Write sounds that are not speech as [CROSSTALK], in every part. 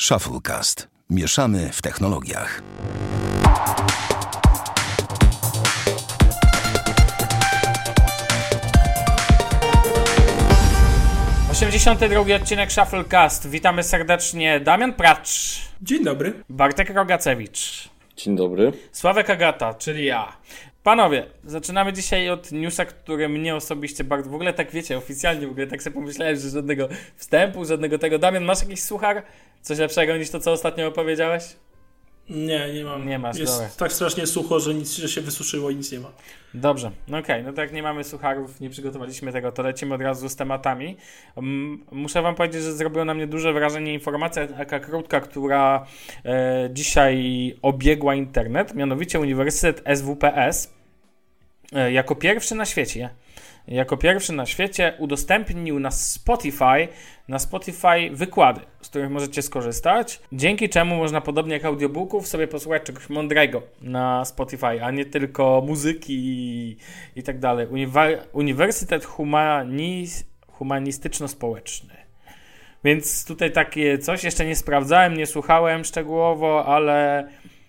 Shufflecast. Mieszamy w technologiach. Osiemdziesiąty drugi odcinek Shufflecast. Witamy serdecznie Damian Pracz, Dzień dobry. Bartek Rogacewicz, Dzień dobry. Sławek Agata, czyli ja. Panowie, zaczynamy dzisiaj od newsa, który mnie osobiście bardzo, w ogóle tak wiecie, oficjalnie w ogóle tak sobie pomyślałem, że żadnego wstępu, żadnego tego. Damian, masz jakiś suchar? Coś lepszego niż to, co ostatnio opowiedziałeś? Nie, nie mam. Nie masz, Jest dobra. tak strasznie sucho, że nic że się wysuszyło i nic nie ma. Dobrze, no okej, no to jak nie mamy sucharów, nie przygotowaliśmy tego, to lecimy od razu z tematami. Mm, Muszę wam powiedzieć, że zrobiło na mnie duże wrażenie informacja taka krótka, która e, dzisiaj obiegła internet, mianowicie Uniwersytet SWPS jako pierwszy na świecie jako pierwszy na świecie udostępnił na Spotify, na Spotify wykłady, z których możecie skorzystać, dzięki czemu można podobnie jak audiobooków sobie posłuchać czegoś mądrego na Spotify, a nie tylko muzyki i, i tak dalej. Uniwa- Uniwersytet Humanis- Humanistyczno-Społeczny. Więc tutaj takie coś, jeszcze nie sprawdzałem, nie słuchałem szczegółowo, ale,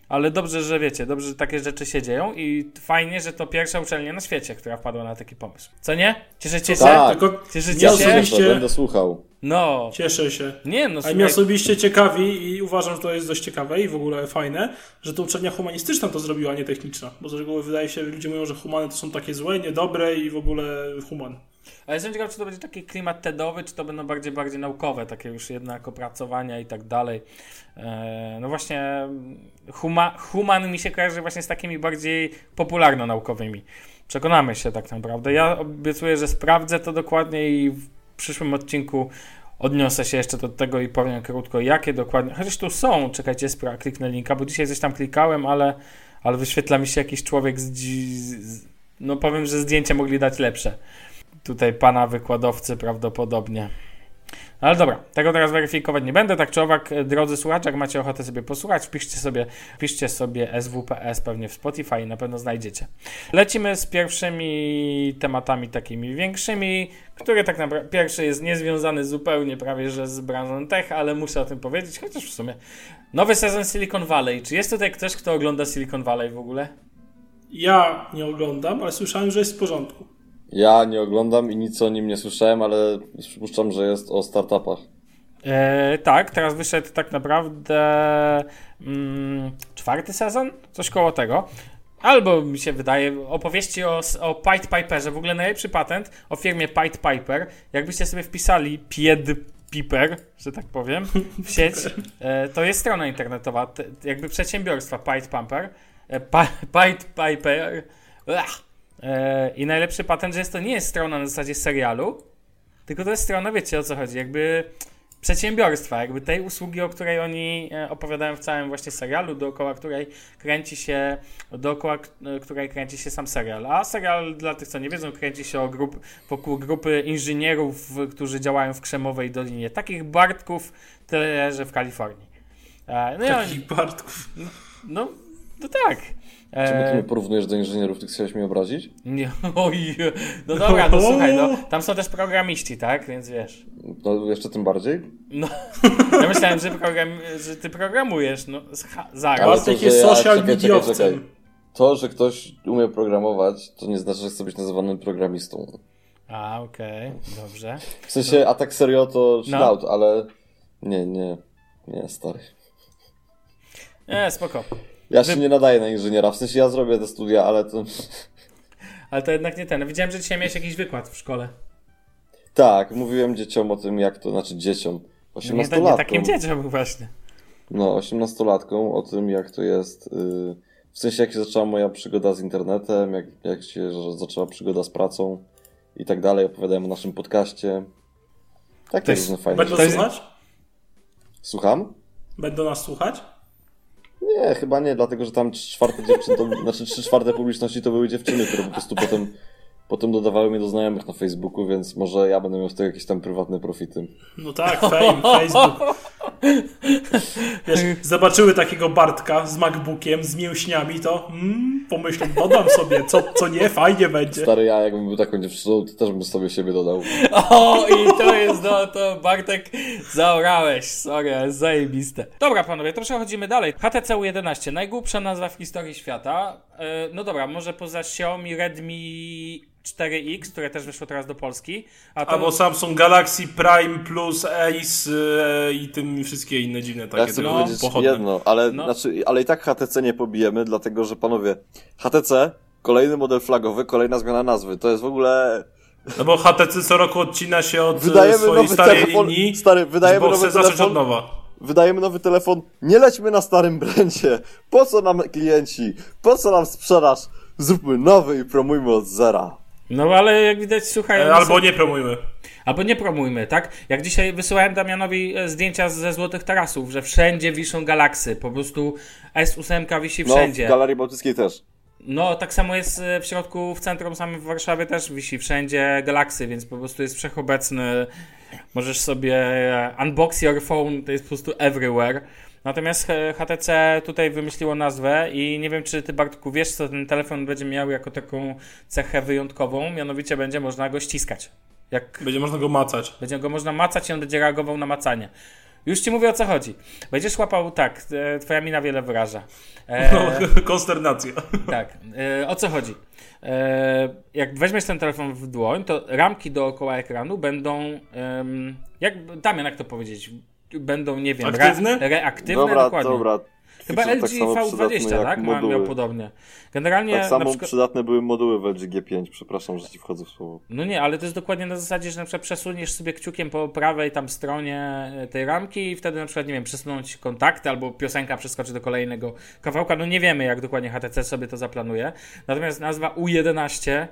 ale dobrze, że wiecie, dobrze, że takie rzeczy się dzieją i fajnie, że to pierwsza uczelnia na świecie, która wpadła na taki pomysł. Co nie? Cieszycie się? Tak. Tylko Cieszycie mnie się? osobiście Będę słuchał. No, cieszę się. nie no, A mnie osobiście ciekawi i uważam, że to jest dość ciekawe i w ogóle fajne, że to uczelnia humanistyczna to zrobiła, a nie techniczna. Bo z reguły wydaje się, że ludzie mówią, że humany to są takie złe, niedobre i w ogóle human. Ale jestem ciekaw, czy to będzie taki klimat TEDowy, czy to będą bardziej, bardziej naukowe, takie już jednak opracowania i tak dalej. E, no właśnie, huma, human mi się kojarzy właśnie z takimi bardziej popularno-naukowymi. Przekonamy się tak naprawdę. Ja obiecuję, że sprawdzę to dokładnie i w przyszłym odcinku odniosę się jeszcze do tego i powiem krótko, jakie dokładnie. Chociaż tu są, czekajcie, spra- kliknę linka, bo dzisiaj coś tam klikałem, ale, ale wyświetla mi się jakiś człowiek z, z. No powiem, że zdjęcia mogli dać lepsze. Tutaj pana wykładowcy prawdopodobnie. Ale dobra, tego teraz weryfikować nie będę. Tak czy owak, drodzy słuchacze, jak macie ochotę sobie posłuchać, wpiszcie sobie, wpiszcie sobie SWPS pewnie w Spotify i na pewno znajdziecie. Lecimy z pierwszymi tematami takimi większymi, które tak naprawdę pierwszy jest niezwiązany zupełnie prawie że z branżą tech, ale muszę o tym powiedzieć, chociaż w sumie nowy sezon Silicon Valley. Czy jest tutaj ktoś, kto ogląda Silicon Valley w ogóle? Ja nie oglądam, ale słyszałem, że jest w porządku. Ja nie oglądam i nic o nim nie słyszałem, ale przypuszczam, że jest o startupach. E, tak, teraz wyszedł tak naprawdę mm, czwarty sezon, coś koło tego. Albo mi się wydaje, opowieści o, o Pied Piperze, w ogóle najlepszy patent o firmie Pied Piper. Jakbyście sobie wpisali Pied Piper, że tak powiem, w sieć, [LAUGHS] e, to jest strona internetowa, te, jakby przedsiębiorstwa Pied Pumper, e, Pied Piper. Ach. E, I najlepszy patent, że jest to nie jest strona na zasadzie serialu, tylko to jest strona, wiecie o co chodzi, jakby przedsiębiorstwa, jakby tej usługi, o której oni e, opowiadają w całym właśnie serialu, dookoła której kręci się, dookoła e, której kręci się sam serial. A serial, dla tych, co nie wiedzą, kręci się o grup, wokół grupy inżynierów, którzy działają w Krzemowej Dolinie. Takich Bartków tyle, że w Kalifornii. No i oni, Takich Bartków. no, no tak. Czemu ty E, mnie porównujesz do inżynierów? Ty chciałeś mnie obrazić? nie, [LAUGHS] oj, no dobra, no słuchaj, no, tam są też programiści, tak? Więc wiesz. No jeszcze tym bardziej. No, [LAUGHS] ja myślałem, że, program, że ty programujesz, no zaraz. Ale to, jest że ja- social czekaj, czekaj, mediowcem. czekaj. To, że ktoś umie programować, to nie znaczy, że chce być nazywanym programistą. A, okej, dobrze. W sensie, a tak serio to No. shout, ale nie, nie, nie, stary. Nie, spoko. Ja się Wy- nie nadaję na inżyniera, w sensie ja zrobię te studia, ale to... [LAUGHS] Ale to jednak nie ten. Widziałem, że dzisiaj miałeś jakiś wykład w szkole. Tak, mówiłem dzieciom o tym, jak to, znaczy dzieciom, No Nie, nie 18-latkom. takim dzieciom właśnie. No, 18-latką o tym, jak to jest. Yy, w sensie, jak się zaczęła moja przygoda z internetem, jak, jak się zaczęła przygoda z pracą i tak dalej. Opowiadałem o naszym podcaście. Takie To jest- różne fajne Będą słuchać? Słucham? Będą nas słuchać? Nie, chyba nie, dlatego że tam czwarte dziewczyn, to, znaczy trzy czwarte publiczności to były dziewczyny, które po prostu potem, potem dodawały mnie do znajomych na Facebooku, więc może ja będę miał z tego jakieś tam prywatne profity. No tak, fame, Facebook. Wiesz, zobaczyły takiego Bartka z MacBookiem, z mięśniami, to mm, pomyślą, dodam sobie, co, co nie, fajnie będzie. Stary ja, jakbym był taką dziewczyną, to też bym sobie siebie dodał. O, i to jest, no to Bartek zaorałeś, sorry, ale zajebiste. Dobra panowie, to przechodzimy dalej. HTC U11, najgłupsza nazwa w historii świata. E, No dobra, może poza Xiaomi Redmi 4X, które też wyszło teraz do Polski. A to... Albo Samsung Galaxy Prime Plus Ace e, i tym wszystkie inne dziwne Ja takie chcę tylko powiedzieć pochodne. jedno, ale, No. znaczy, ale i tak HTC nie pobijemy, dlatego że panowie, HTC, kolejny model flagowy, kolejna zmiana nazwy. To jest w ogóle. No bo HTC co roku odcina się od e, Wydajemy swojej nowy starej telefon. linii, Stary, wydajemy nowy telefon. od nowa. Wydajemy nowy telefon. Nie lećmy na starym brandzie. Po co nam klienci? Po co nam sprzedaż? Zróbmy nowy i promujmy od zera. No ale jak widać, słuchaj... E, Albo nie promujmy. Albo nie promujmy, tak? Jak dzisiaj wysyłałem Damianowi e, zdjęcia ze Złotych Tarasów, że wszędzie wiszą galaksy, po prostu S8 wisi No, wszędzie. w Galerii Bałtyckiej też. No, tak samo jest e, w środku, w centrum samym w Warszawie też wisi wszędzie galaksy, więc po prostu jest wszechobecny. Możesz sobie unbox your phone, to jest po prostu everywhere. Natomiast e, HTC tutaj wymyśliło nazwę i nie wiem, czy ty Bartku wiesz, co ten telefon będzie miał jako taką cechę wyjątkową, mianowicie będzie można go ściskać. Jak Będzie można go macać. będzie go można macać i on będzie reagował na macanie. Już ci mówię o co chodzi. Będziesz łapał, tak, e, twoja mina wiele wyraża. E, [LAUGHS] No, konsternacja. [LAUGHS] tak, e, o co chodzi? E, jak weźmiesz ten telefon w dłoń, to ramki dookoła ekranu będą, em, jak, Damian, jak to powiedzieć? Będą, nie wiem, Aktywne? Re, reaktywne, Dobra, dokładnie. dobra. Chyba LG tak samo V20, przydatne tak? Ma, miał podobnie. Generalnie Tak samo przykład... przydatne były moduły w LG G5. Przepraszam, że ci wchodzę w słowo. No nie, ale to jest dokładnie na zasadzie, że na przykład przesuniesz sobie kciukiem po prawej tam stronie e, tej ramki i wtedy na przykład, nie wiem, przesunąć kontakty albo piosenka przeskoczy do kolejnego kawałka. No nie wiemy, jak dokładnie HTC sobie to zaplanuje. Natomiast nazwa U11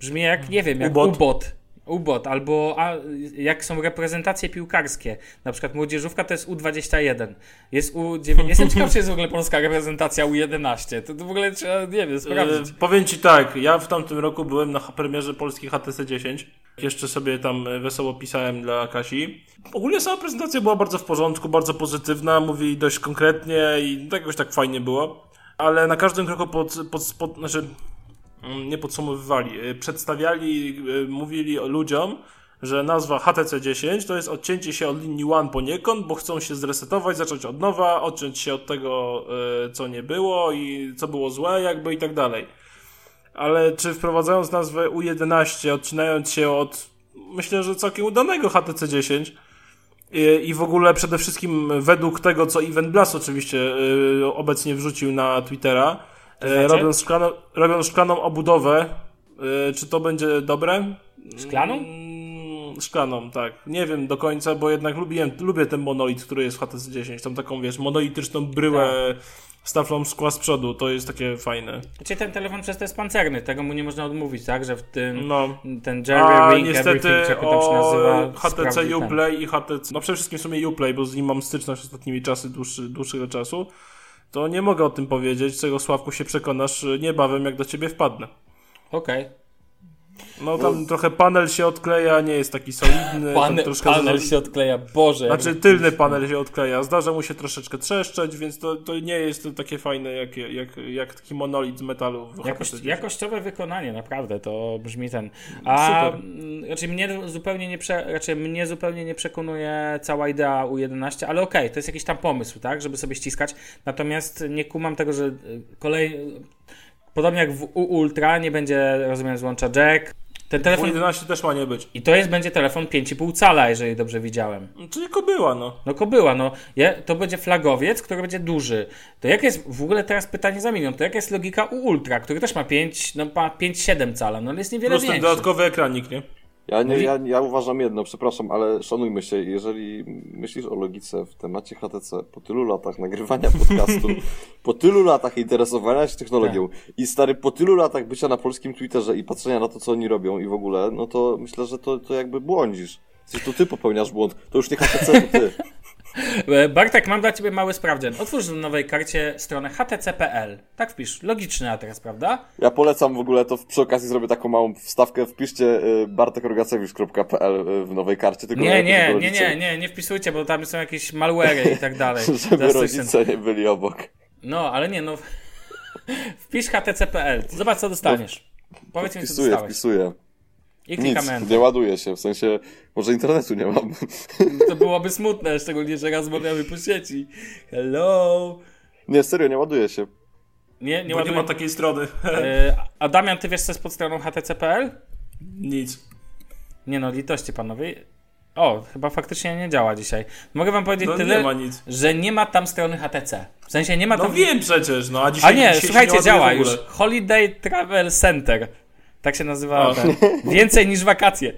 brzmi jak, nie wiem, jak Ubot. ubot. Ubot, albo a, jak są reprezentacje piłkarskie. Na przykład młodzieżówka to jest U21. Jest U9. [LAUGHS] Jestem ciekaw, czy jest w ogóle polska reprezentacja U11. To, to w ogóle trzeba, nie wiem, sprawdzić. E, powiem ci tak, ja w tamtym roku byłem na premierze polskiej HTC 10. Jeszcze sobie tam e, wesoło pisałem dla Kasi. Ogólnie sama prezentacja była bardzo w porządku, bardzo pozytywna, mówili dość konkretnie i jakoś tak fajnie było. Ale na każdym kroku pod, pod, pod znaczy nie podsumowywali, e, przedstawiali, e, mówili ludziom, że nazwa HTC 10 to jest odcięcie się od linii One poniekąd, bo chcą się zresetować, zacząć od nowa, odciąć się od tego, e, co nie było i co było złe, jakby i tak dalej. Ale czy wprowadzając nazwę U11, odcinając się od, myślę, że całkiem udanego HTC 10 i, w ogóle przede wszystkim według tego, co Event Blast oczywiście obecnie wrzucił na Twittera, e, znaczy? robiąc, szklaną, robiąc szklaną obudowę, e, czy to będzie dobre? Szklaną? Mm, Szklaną, tak. Nie wiem do końca, bo jednak lubiłem, lubię ten monolit, który jest w HTC 10. Tą taką, wiesz, monolityczną bryłę z taflą szkła z przodu. To jest takie fajne. Znaczy ten telefon przez to jest pancerny, tego mu nie można odmówić, tak? Że w tym No. ten Jerry A Ring niestety Everything, czy jak to tam się o nazywa, HTC. Uplay i HTC, no przede wszystkim w sumie Uplay, bo z nim mam styczność ostatnimi czasy, dłuższy, dłuższego czasu, to nie mogę o tym powiedzieć, czego Sławku się przekonasz y, niebawem, jak do ciebie wpadnę. Okej. No tam trochę panel się odkleja, nie jest taki solidny. tam Panel, troszkę panel za- się odkleja, Boże. Znaczy tylny panel się odkleja, zdarza mu się troszeczkę trzeszczeć, więc to, to nie jest takie fajne jak, jak, jak taki monolit z metalu. Jakość, jakościowe wykonanie, naprawdę, to brzmi ten. A Super. raczej mnie zupełnie nie prze, raczej mnie zupełnie nie przekonuje cała idea U11, ale okej, to jest jakiś tam pomysł, tak, żeby sobie ściskać. Natomiast nie kumam tego, że y, kolej podobnie jak w U Ultra nie będzie, rozumiem, złącza jack. Ten telefon U11 też ma nie być. i to jest będzie telefon 5,5 cala, jeżeli dobrze widziałem. Czyli była, no. No kobyła, no. Je, to będzie flagowiec, który będzie duży. To jak jest, w ogóle teraz pytanie za milion, to jaka jest logika u Ultra, który też ma 5, no ma 5,7 cala, no ale jest niewiele Plus ten większy. dodatkowy ekranik, nie? Ja, nie, ja, ja uważam jedno, przepraszam, ale szanujmy się, jeżeli myślisz o logice w temacie HTC po tylu latach nagrywania [LAUGHS] podcastu, po tylu latach interesowania się technologią i stary, po tylu latach bycia na polskim Twitterze i patrzenia na to, co oni robią i w ogóle, no to myślę, że to, to jakby błądzisz. To ty popełniasz błąd, to już nie HTC, to ty. [LAUGHS] E, Bartek, mam dla Ciebie mały sprawdzian. Otwórz w nowej karcie stronę htc.pl. Tak wpisz. Logiczny adres, prawda? Ja polecam w ogóle to przy okazji zrobię taką małą wstawkę. Wpiszcie y, bartekrogacewicz.pl y, w nowej karcie. Tylko Nie, nie, nie, nie, nie, nie wpisujcie, bo tam są jakieś malware i tak dalej. [LAUGHS] Żeby rodzice nie byli obok. No, ale nie, no. [LAUGHS] Wpisz htc.pl. Zobacz, co dostaniesz. Powiedz mi, co Wpisuję, dostałeś. wpisuję. I Nic, klikamy enter. nie ładuje się. W sensie, może internetu nie mam. [LAUGHS] To byłoby smutne, szczególnie, że rozmawiamy po sieci. Hello. Nie, serio, nie ładuje się. Nie, nie Bo nie ładuje. ma takiej strony. E, [LAUGHS] A Damian, ty wiesz, co jest pod stroną htc.pl? Nic. Nie no, litości panowie. O, chyba faktycznie nie działa dzisiaj. Mogę wam powiedzieć No tyle, nie ma nic. że nie ma tam strony HTC. W sensie nie ma No tam... wiem przecież, no a dzisiaj A nie, dzisiaj słuchajcie, ładuje działa już. Holiday Travel Center. Tak się nazywa. [LAUGHS] Więcej niż wakacje.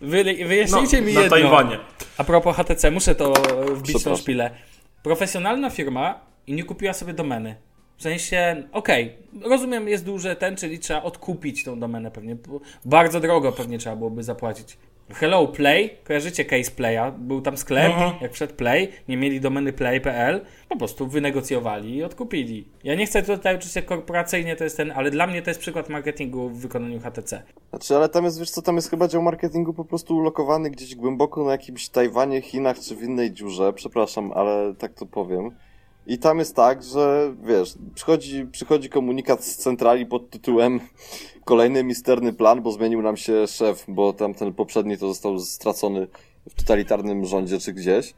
Wy, No, wyjaśnijcie mi na jedno. Tajwanie. A propos HTC, muszę to wbić tą Przepraszam. szpilę. Profesjonalna firma i nie kupiła sobie domeny. W sensie, okej, rozumiem, jest duże ten, czyli trzeba odkupić tą domenę pewnie. Bardzo drogo pewnie trzeba byłoby zapłacić. Hello Play, kojarzycie case Playa? Był tam sklep, Mhm. jak przed Play, nie mieli domeny play.pl, po prostu wynegocjowali i odkupili. Ja nie chcę tutaj oczywiście korporacyjnie to jest ten, ale dla mnie to jest przykład marketingu w wykonaniu HTC. Znaczy, ale tam jest, wiesz co, tam jest chyba dział marketingu po prostu ulokowany gdzieś głęboko na jakimś Tajwanie, Chinach czy w innej dziurze. Przepraszam, ale tak to powiem. I tam jest tak, że wiesz, przychodzi, przychodzi komunikat z centrali pod tytułem kolejny misterny plan, bo zmienił nam się szef, bo tam ten poprzedni to został stracony w totalitarnym rządzie czy gdzieś.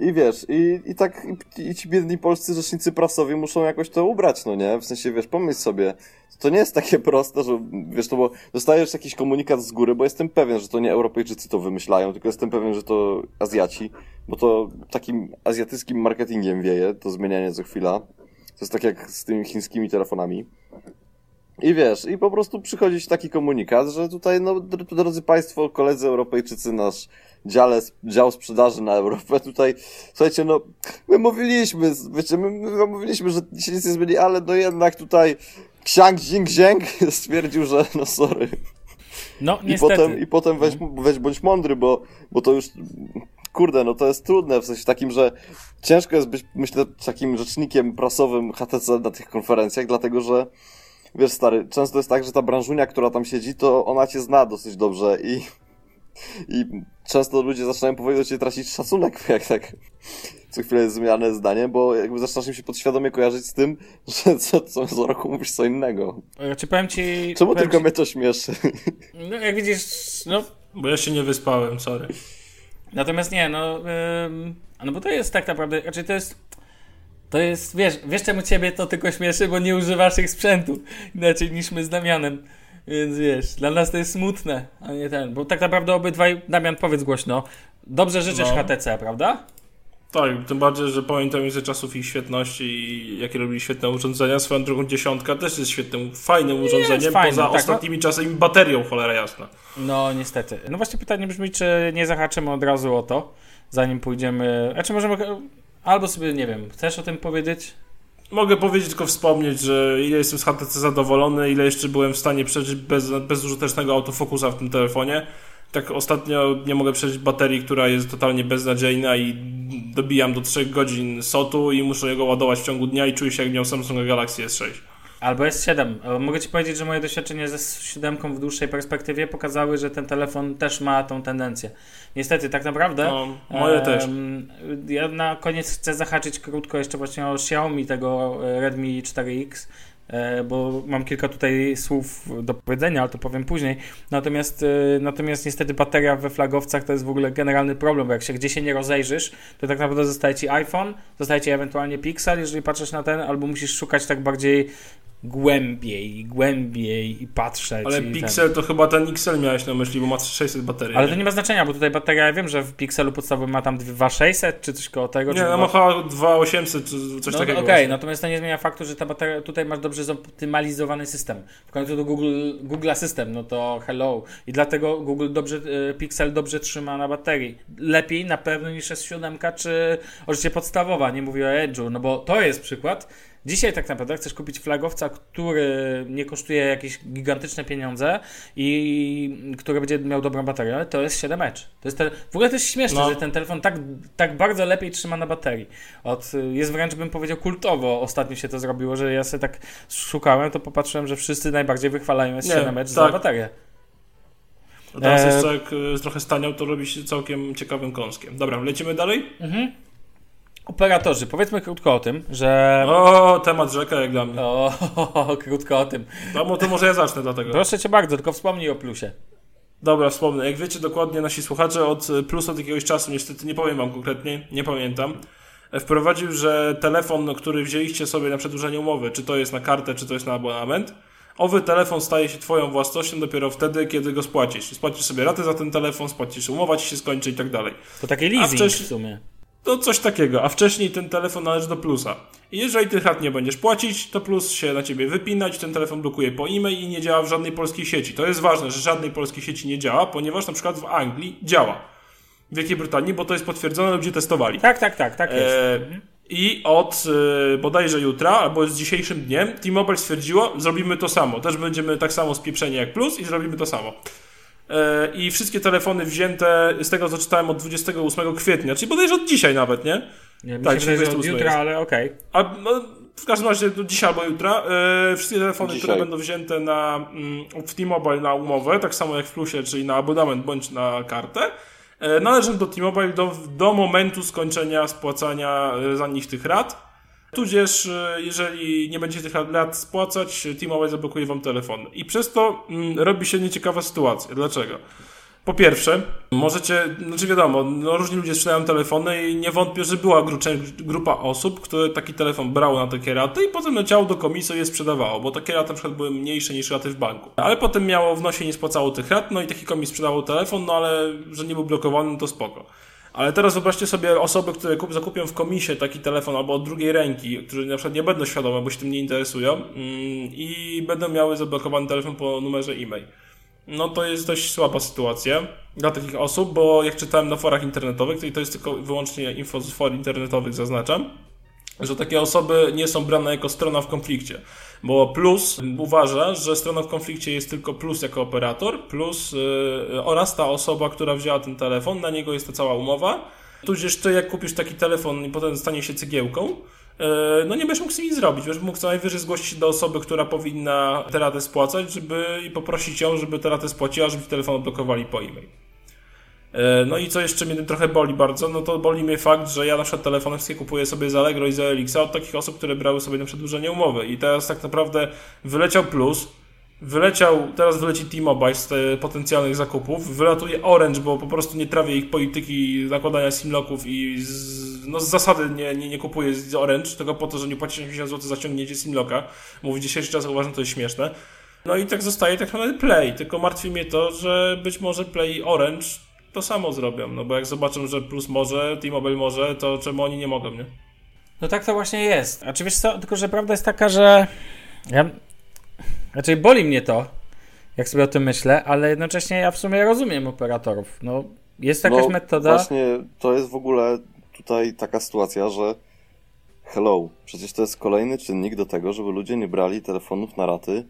I wiesz, i, i tak i, i ci biedni polscy rzecznicy prasowi muszą jakoś to ubrać, no nie? W sensie, wiesz, pomyśl sobie, to nie jest takie [LAUGHS] proste, że wiesz, to bo dostajesz jakiś komunikat z góry, bo jestem pewien, że to nie Europejczycy to wymyślają, tylko jestem pewien, że to Azjaci, bo to takim azjatyckim marketingiem wieje, to zmienianie co chwila. To jest tak jak z tymi chińskimi telefonami. I wiesz, i po prostu przychodzi taki komunikat, że tutaj, no, dr- drodzy Państwo, koledzy Europejczycy, nasz dziale, dział sprzedaży na Europę, tutaj, słuchajcie, no, my mówiliśmy, wiecie, my, my mówiliśmy, że się nic nie zmieni, ale no jednak tutaj Xiang Xing [LAUGHS] stwierdził, że no sorry. No, I niestety. potem, i potem weź, weź bądź mądry, bo, bo to już, kurde, no to jest trudne, w sensie takim, że ciężko jest być, myślę, takim rzecznikiem prasowym HTC na tych konferencjach, dlatego że, wiesz stary, często jest tak, że ta branżunia, która tam siedzi, to ona cię zna dosyć dobrze i, i często ludzie zaczynają powoli do ciebie tracić szacunek, jak tak co chwilę jest zmianę zdanie, bo jakby zaczynasz im się podświadomie kojarzyć z tym, [LAUGHS] że co, co za roku mówisz co innego. Czy powiem ci... Czemu powiem tylko ci, mnie to śmieszy? No, jak widzisz, no, Bo ja się nie wyspałem, sorry. Natomiast nie, no, ym, no bo to jest tak naprawdę, znaczy to jest, to jest, wiesz, wiesz czemu ciebie to tylko śmieszy, bo nie używasz ich sprzętu inaczej niż my z Damianem, więc wiesz, dla nas to jest smutne, a nie ten, bo tak naprawdę obydwaj, Damian powiedz głośno, dobrze życzysz No. HTC, prawda? Tak, tym bardziej, że pamiętam ze czasów ich świetności i jakie robili świetne urządzenia. Swoją drugą dziesiątka też jest świetnym, fajnym urządzeniem, fajne, poza tak, no. ostatnimi czasy i baterią, cholera jasna. No niestety. No właśnie pytanie brzmi, czy nie zahaczymy od razu o to, zanim pójdziemy, a czy możemy, albo sobie, nie wiem, chcesz o tym powiedzieć? Mogę powiedzieć, tylko wspomnieć, że ile jestem z HTC zadowolony, ile jeszcze byłem w stanie przeżyć bez, bezużytecznego autofokusa w tym telefonie. Tak ostatnio nie mogę przeżyć baterii, która jest totalnie beznadziejna i dobijam do 3 godzin sotu i muszę go ładować w ciągu dnia i czuję się jak miał Samsung Galaxy S6. Albo S7. E, Mogę Ci powiedzieć, że moje doświadczenie ze S7 w dłuższej perspektywie pokazały, że ten telefon też ma tą tendencję. Niestety, tak naprawdę. No, moje też. em, Ja na koniec chcę zahaczyć krótko jeszcze właśnie o Xiaomi tego e, Redmi 4X. e, Bo mam kilka tutaj słów do powiedzenia, ale to powiem później. Natomiast, e, natomiast niestety bateria we flagowcach to jest w ogóle generalny problem, bo jak się gdzieś się nie rozejrzysz, to tak naprawdę zostaje ci iPhone, zostaje ci ewentualnie Pixel, jeżeli patrzysz na ten, albo musisz szukać tak bardziej głębiej, głębiej i patrzeć. Ale i ten. Pixel to chyba ten XL miałeś na myśli, bo ma 600 baterii. Ale to nie ma znaczenia, bo tutaj bateria, ja wiem, że w Pixelu podstawowym ma tam 2600 czy coś koło tego. Nie, czy no dwa- ma chyba 2800 czy coś no, takiego. Okej, właśnie. natomiast to nie zmienia faktu, że ta bateria, tutaj masz dobrze zoptymalizowany system. W końcu to Google, Google System, no to hello. I dlatego Google dobrze, e, Pixel dobrze trzyma na baterii. Lepiej na pewno niż S7 czy oczywiście podstawowa, nie mówię o Edge'u, no bo to jest przykład, Dzisiaj tak naprawdę chcesz kupić flagowca, który nie kosztuje jakieś gigantyczne pieniądze i który będzie miał dobrą baterię, to jest 7 Edge. To jest te... W ogóle to jest śmieszne, No. że ten telefon tak, tak bardzo lepiej trzyma na baterii. Od, jest wręcz bym powiedział kultowo ostatnio się to zrobiło, że ja sobie tak szukałem, to popatrzyłem, że wszyscy najbardziej wychwalają Nie, S7 Edge za tak. baterię. A teraz E, jeszcze jak e, trochę staniał, to robi się całkiem ciekawym kąskiem. Dobra, lecimy dalej? Operatorzy, powiedzmy krótko o tym, że... O, temat rzeka jak dla mnie. O, [LAUGHS] krótko o tym. Mo- to może ja zacznę dlatego. Proszę cię bardzo, tylko wspomnij o plusie. Dobra, wspomnę. Jak wiecie dokładnie nasi słuchacze, od e, Plus od jakiegoś czasu, niestety nie powiem wam konkretnie, nie pamiętam, e, wprowadził, że telefon, który wzięliście sobie na przedłużenie umowy, czy to jest na kartę, czy to jest na abonament, owy telefon staje się twoją własnością dopiero wtedy, kiedy go spłacisz. Spłacisz sobie ratę za ten telefon, spłacisz umowa ci się skończy i tak dalej. To taki leasing wcześniej- w sumie. To coś takiego, a wcześniej ten telefon należy do plusa. I jeżeli tych rat nie będziesz płacić, to plus się na ciebie wypinać, ten telefon blokuje po e-mail i nie działa w żadnej polskiej sieci. To jest ważne, że żadnej polskiej sieci nie działa, ponieważ na przykład w Anglii działa. W Wielkiej Brytanii, bo to jest potwierdzone, ludzie testowali. Tak, tak, tak, tak jest. E, I od e, bodajże jutra, albo z dzisiejszym dniem, T-Mobile stwierdziło, zrobimy to samo. Też będziemy tak samo spieprzeni jak Plus i zrobimy to samo. E, I wszystkie telefony wzięte, z tego co czytałem, od 28 kwietnia, czyli bodajże od dzisiaj nawet, nie? Nie, mi tak, się wydaje, że od 28 jutra, jest. ale okej. A no, w każdym razie no, dzisiaj albo jutra e, wszystkie telefony, Dzisiaj. które będą wzięte na, mm, w T-Mobile na umowę, tak samo jak w Plusie, czyli na abonament bądź na kartę, e, należą do T-Mobile do, do momentu skończenia spłacania za nich tych rat. Tudzież, e, jeżeli nie będziecie tych lat spłacać, T-Mobile zablokuje wam telefon. I przez to mm, robi się nieciekawa sytuacja. Dlaczego? Po pierwsze, możecie, znaczy wiadomo, no różni ludzie sprzedają telefony i nie wątpię, że była grupa osób, które taki telefon brało na takie raty i potem leciało do komisji i je sprzedawało, bo takie raty na przykład były mniejsze niż raty w banku. Ale potem miało w nosie nie spłacało tych rat, no i taki komis sprzedawał telefon, no ale że nie był blokowany, no to spoko. Ale teraz wyobraźcie sobie osoby, które kup, zakupią w komisie taki telefon albo od drugiej ręki, którzy na przykład nie będą świadome, bo się tym nie interesują mm, i będą miały zablokowany telefon po numerze e-mail. No to jest dość słaba sytuacja dla takich osób, bo jak czytałem na forach internetowych, to to jest tylko wyłącznie info z for internetowych, zaznaczam, że takie osoby nie są brane jako strona w konflikcie. Bo Plus uważa, że stroną w konflikcie jest tylko Plus jako operator, Plus yy, oraz ta osoba, która wzięła ten telefon, na niego jest ta cała umowa. Tudzież ty, jak kupisz taki telefon i potem stanie się cegiełką, yy, no nie będziesz mógł z nimi zrobić. Będziesz mógł co najwyżej zgłosić się do osoby, która powinna tę ratę spłacać, żeby i poprosić ją, żeby tę ratę spłaciła, żeby telefon odblokowali po e-mail. E, No i co jeszcze mnie trochę boli bardzo, no to boli mnie fakt, że ja na przykład telefony wszystkie kupuję sobie z Allegro i z OLX od takich osób, które brały sobie na przedłużenie umowy i teraz tak naprawdę wyleciał Plus, wyleciał, teraz wyleci T-Mobile z te potencjalnych zakupów, wylatuje Orange, bo po prostu nie trawię ich polityki nakładania simlocków i z, no z zasady nie, nie, nie kupuję z Orange, tylko po to, że nie płacisz 80 zł za ściągnięcie simlocka, bo w dzisiejszych czasach uważam, to jest śmieszne. No i tak zostaje tak naprawdę Play, tylko martwi mnie to, że być może Play Orange to samo zrobią, no bo jak zobaczą, że Plus może, T-Mobile może, to czemu oni nie mogą, nie? No tak to właśnie jest. A czy wiesz co, tylko że prawda jest taka, że ja... Raczej boli mnie to, jak sobie o tym myślę, ale jednocześnie ja w sumie rozumiem operatorów. No, jest jakaś no, metoda... Właśnie to jest w ogóle tutaj taka sytuacja, że hello, przecież to jest kolejny czynnik do tego, żeby ludzie nie brali telefonów na raty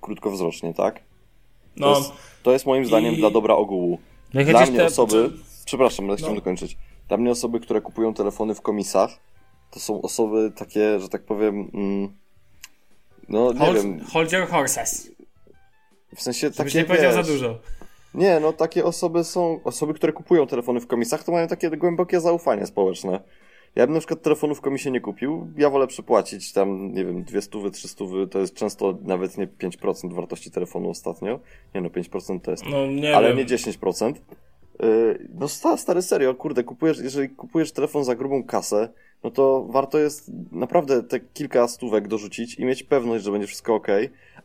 krótkowzrocznie, tak? To, No, jest, to jest moim zdaniem i- dla dobra ogółu. Jak Dla mnie te- osoby, przepraszam, ale chciałem No. dokończyć. Dla mnie osoby, które kupują telefony w komisach, to są osoby takie, że tak powiem, mm, no nie Hold, wiem, hold your horses. w sensie Żebyś takie, nie powiedział wiesz, za dużo. Nie, no takie osoby są, osoby, które kupują telefony w komisach, to mają takie głębokie zaufanie społeczne. Ja bym na przykład telefonu w komisie nie kupił, ja wolę przepłacić tam, nie wiem, 200, 300, to jest często nawet nie 5% wartości telefonu ostatnio. Nie no, 5% to jest, no nie ale wiem. nie 10%. Yy, No sta, stary, serio, kurde, kupujesz, jeżeli kupujesz telefon za grubą kasę, no to warto jest naprawdę te kilka stówek dorzucić i mieć pewność, że będzie wszystko ok,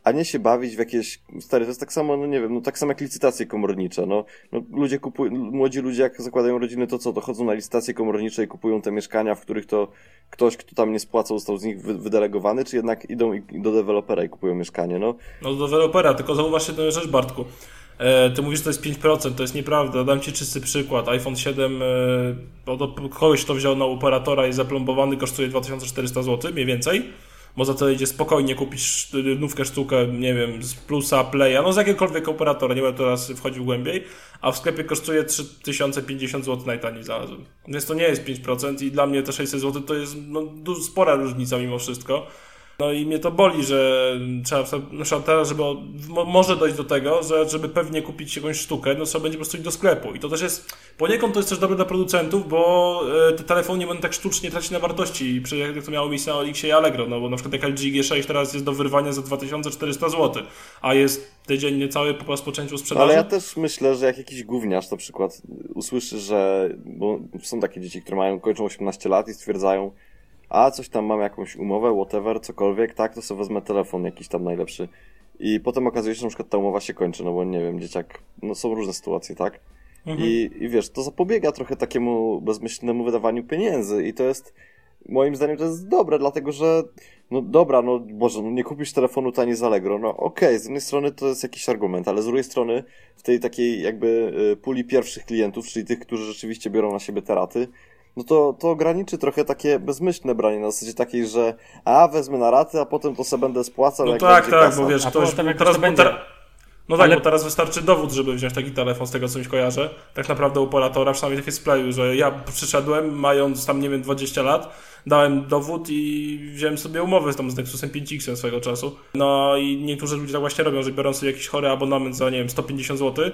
a nie się bawić w jakieś, stary, to jest tak samo, no nie wiem, no tak samo jak licytacje komornicze, no, no ludzie kupują, młodzi ludzie jak zakładają rodziny, to co, to chodzą na licytacje komornicze i kupują te mieszkania, w których to ktoś, kto tam nie spłacał, został z nich wy, wydelegowany, czy jednak idą do dewelopera i kupują mieszkanie, no. No do dewelopera, tylko zauważ jedną rzecz, Bartku. E, ty mówisz, że to jest 5%, to jest nieprawda. Dam ci czysty przykład. iPhone 7 e, kogoś, kto wziął na operatora i zaplombowany, kosztuje 2400 zł, mniej więcej. Bo za to idzie spokojnie kupić nówkę sztukę, nie wiem, z Plusa, Playa, no z jakiegokolwiek operatora, nie będę teraz wchodził głębiej, a w sklepie kosztuje 3050 zł najtaniej znalazłem. Więc to nie jest 5% i dla mnie te 600 zł to jest no, spora różnica mimo wszystko. No i mnie to boli, że trzeba, na teraz, żeby może dojść do tego, że żeby pewnie kupić jakąś sztukę, no trzeba będzie po prostu iść do sklepu. I to też jest, poniekąd to jest też dobre dla producentów, bo e, te telefony nie będą tak sztucznie tracić na wartości, jak to miało miejsce na Olixie i Allegro, no bo na przykład jak LG G6 teraz jest do wyrwania za 2400 zł, a jest tydzień niecały po rozpoczęciu sprzedaży. Ale ja też myślę, że jak jakiś gówniarz na przykład usłyszy, że, bo są takie dzieci, które mają, kończą 18 lat i stwierdzają, a coś tam mam jakąś umowę, whatever, cokolwiek, tak, to sobie wezmę telefon jakiś tam najlepszy. I potem okazuje się, że na przykład ta umowa się kończy, no bo nie wiem, dzieciak, no są różne sytuacje, tak? Mhm. I, I wiesz, to zapobiega trochę takiemu bezmyślnemu wydawaniu pieniędzy i to jest, moim zdaniem to jest dobre, dlatego że, no dobra, no Boże, no nie kupisz telefonu taniej z Allegro, no okej, okay, z jednej strony to jest jakiś argument, ale z drugiej strony w tej takiej jakby y, puli pierwszych klientów, czyli tych, którzy rzeczywiście biorą na siebie te raty, no to, to ograniczy trochę takie bezmyślne branie na zasadzie takiej, że a wezmę na raty, a potem to sobie będę spłacał. No jak tak, tak, kasa. bo wiesz, ktoś teraz, bo ter... No tak, Ale... bo teraz wystarczy dowód, żeby wziąć taki telefon, z tego co mi kojarzę. Tak naprawdę u operatora, przynajmniej tak jest w playu, że ja przyszedłem, mając tam, nie wiem, 20 lat, dałem dowód i wziąłem sobie umowę tam z Nexusem 5X swego czasu. No i niektórzy ludzie tak właśnie robią, że biorą sobie jakiś chory abonament za, nie wiem, 150 zł,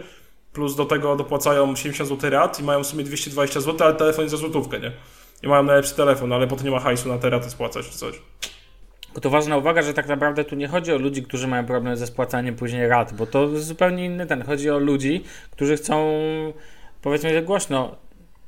plus do tego dopłacają 70 zł rat i mają w sumie 220 zł, ale telefon jest za złotówkę, nie? I mają najlepszy telefon, no ale potem nie ma hajsu na te raty spłacać czy coś. To ważna uwaga, że tak naprawdę tu nie chodzi o ludzi, którzy mają problem ze spłacaniem później rat, bo to jest zupełnie inny ten. Chodzi o ludzi, którzy chcą, powiedzmy głośno,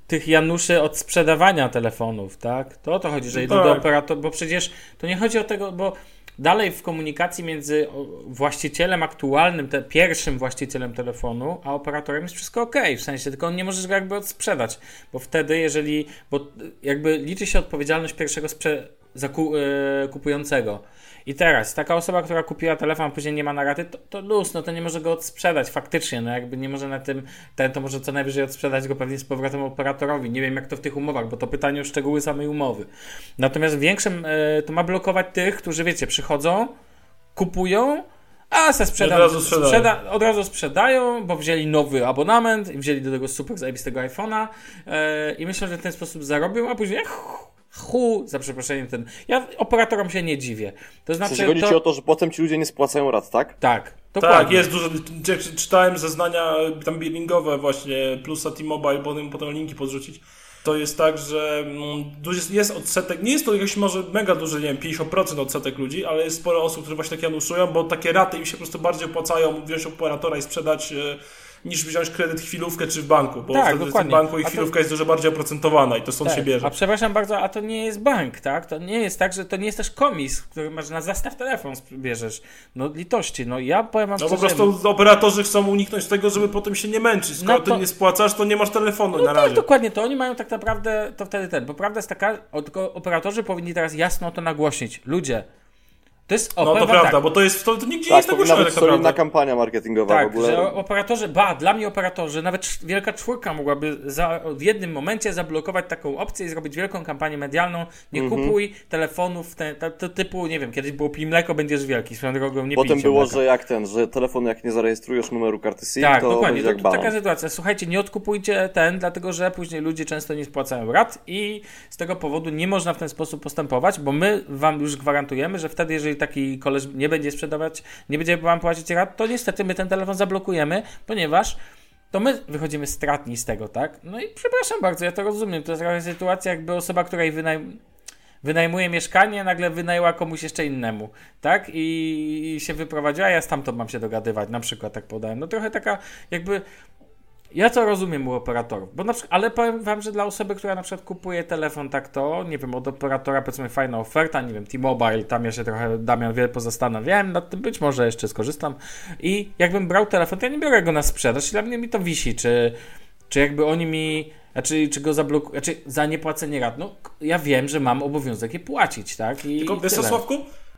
tych Januszy od sprzedawania telefonów, tak? To o to chodzi, że idą tak. do operatora, bo przecież to nie chodzi o tego, bo dalej w komunikacji między właścicielem aktualnym, te, pierwszym właścicielem telefonu, a operatorem jest wszystko ok, w sensie tylko on nie możesz go jakby odsprzedać, bo wtedy jeżeli, bo jakby liczy się odpowiedzialność pierwszego sprze- yy, kupującego. I teraz, taka osoba, która kupiła telefon, a później nie ma na raty, to, to luz, no to nie może go odsprzedać faktycznie, no jakby nie może na tym, ten to może co najwyżej odsprzedać go pewnie z powrotem operatorowi. Nie wiem jak to w tych umowach, bo to pytanie o szczegóły samej umowy. Natomiast większym, e, to ma blokować tych, którzy wiecie, przychodzą, kupują, a se sprzedają, od, razu sprzeda, od razu sprzedają, bo wzięli nowy abonament i wzięli do tego super zajebistego iPhone'a yy, i myślą, że w ten sposób zarobią, a później hu, za przeproszeniem ten. Ja operatorom się nie dziwię. To znaczy. W chodzi to... ci o to, że potem ci ludzie nie spłacają rat, tak? Tak. Dokładnie. Tak, jest dużo. Czytałem zeznania tam billingowe właśnie plusa T-Mobile, potem, potem linki podrzucić. To jest tak, że mm, jest odsetek, nie jest to jakiś może mega duży, nie wiem, 50% odsetek ludzi, ale jest sporo osób, które właśnie takie januszują, bo takie raty im się po prostu bardziej opłacają wziąć operatora i sprzedać e, niż wziąć kredyt chwilówkę czy w banku, bo tak, w banku i chwilówka to... jest dużo bardziej oprocentowana i to stąd tak. się bierze. A przepraszam bardzo, a to nie jest bank, tak? To nie jest tak, że to nie jest też komis, który masz na zastaw telefon bierzesz. No litości, no ja powiem wam No po prostu operatorzy chcą uniknąć tego, żeby potem się nie męczyć. Skoro no to... ty nie spłacasz, to nie masz telefonu no na tak, razie. dokładnie, to oni mają tak naprawdę, to wtedy ten, bo prawda jest taka, tylko operatorzy powinni teraz jasno to nagłośnić. Ludzie, to jest, o, no to prawda, tak. bo to jest, to, to nigdzie tak, nie jest tak nawet solidna kampania marketingowa tak, w ogóle. że operatorzy, ba, dla mnie operatorzy, nawet wielka czwórka mogłaby za, w jednym momencie zablokować taką opcję i zrobić wielką kampanię medialną. Nie mm -hmm. kupuj telefonów te, te, te, typu, nie wiem, kiedyś było pij mleko, będziesz wielki, swoją drogą nie Potem było, mleka. że jak ten, że telefon jak nie zarejestrujesz numeru karty SIM, tak, to dokładnie, będzie to, to taka sytuacja. Słuchajcie, nie odkupujcie ten, dlatego że później ludzie często nie spłacają rat i z tego powodu nie można w ten sposób postępować, bo my wam już gwarantujemy, że wtedy, jeżeli taki koleż nie będzie sprzedawać, nie będzie wam płacić rat, to niestety my ten telefon zablokujemy, ponieważ to my wychodzimy stratni z tego, tak? No i przepraszam bardzo, ja to rozumiem. To jest taka sytuacja, jakby osoba, która wynajmuje wynajmuje mieszkanie, nagle wynajęła komuś jeszcze innemu, tak? I, I się wyprowadziła, ja stamtąd mam się dogadywać, na przykład tak podałem. No trochę taka jakby ja to rozumiem u operatorów, bo na przykład, ale powiem wam, że dla osoby, która na przykład kupuje telefon tak to, nie wiem, od operatora powiedzmy fajna oferta, nie wiem, T-Mobile, tam ja się trochę, Damian, wiele pozastanawiałem nad tym, być może jeszcze skorzystam i jakbym brał telefon, to ja nie biorę go na sprzedaż, dla mnie mi to wisi, czy, czy jakby oni mi, znaczy, czy go zablokują, znaczy za niepłacenie rat, no ja wiem, że mam obowiązek je płacić, tak? I, Tylko wiesz co, Sławku?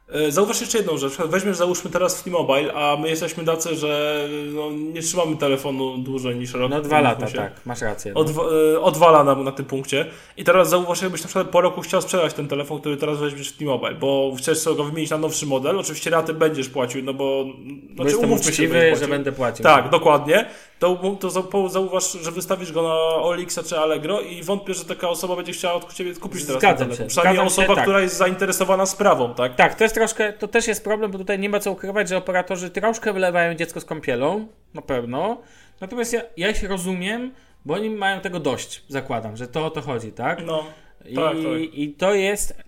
E, zauważ jeszcze jedną rzecz. Weźmiesz, załóżmy teraz T-Mobile, a my jesteśmy tacy, że no, nie trzymamy telefonu dłużej niż rok. No dwa lata, tak, masz rację. No. Odwa e, odwala nam na tym punkcie. I teraz zauważ, jakbyś na przykład po roku chciał sprzedać ten telefon, który teraz weźmiesz w T-Mobile, bo chcesz sobie go wymienić na nowszy model. Oczywiście raty będziesz płacił, no bo... Bo Znaczy, jestem umówmy się, że będę płacił. Tak, dokładnie. To, to zau- zauważ, że wystawisz go na Olixa czy Allegro i wątpię, że taka osoba będzie chciała od Ciebie kupić teraz Zgadzam ten telefon. się, Przynajmniej zgadzam się, osoba, tak. która jest zainteresowana sprawą, tak? Tak, to jest troszkę, to też jest problem, bo tutaj nie ma co ukrywać, że operatorzy troszkę wylewają dziecko z kąpielą, na pewno. Natomiast ja, ja ich rozumiem, bo oni mają tego dość, zakładam, że to o to chodzi, tak? No, I, tak, tak. I to jest.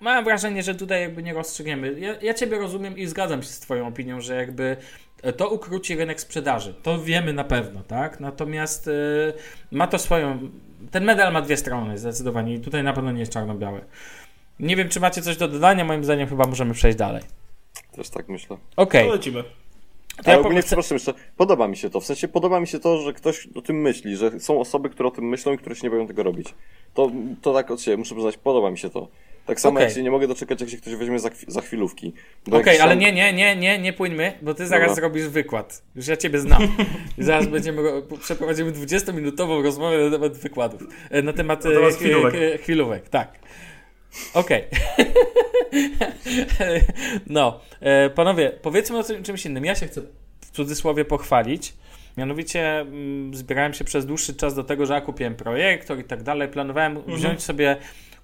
Mam wrażenie, że tutaj jakby nie rozstrzygniemy. Ja, ja Ciebie rozumiem i zgadzam się z Twoją opinią, że jakby to ukróci rynek sprzedaży. To wiemy na pewno, tak? Natomiast y, ma to swoją. Ten medal ma dwie strony, zdecydowanie. I tutaj na pewno nie jest czarno-białe. Nie wiem, czy macie coś do dodania. Moim zdaniem chyba możemy przejść dalej. Też tak myślę. Okej. To lecimy. To Ale ja ogólnie, po- przepraszam jeszcze, podoba mi się to. W sensie podoba mi się to, że ktoś o tym myśli, że są osoby, które o tym myślą i które się nie boją tego robić. To, to tak od siebie, muszę przyznać, podoba mi się to. Tak samo Okej. jak się nie mogę doczekać, jak się ktoś weźmie za, za chwilówki. Okej, jak ale sam- nie, nie, nie, nie, nie płyńmy, bo ty zaraz Dobra. zrobisz wykład. Już ja ciebie znam. Zaraz będziemy, ro- przeprowadzimy 20-minutową rozmowę na temat wykładów. E, Na temat, Na temat e, chwilówek. e, chwilówek, tak. Okej. [LAUGHS] no, e, panowie, powiedzmy o czym- czymś innym. Ja się chcę w cudzysłowie pochwalić. Mianowicie mm, zbierałem się przez dłuższy czas do tego, że ja kupiłem projektor i tak dalej. Planowałem wziąć sobie,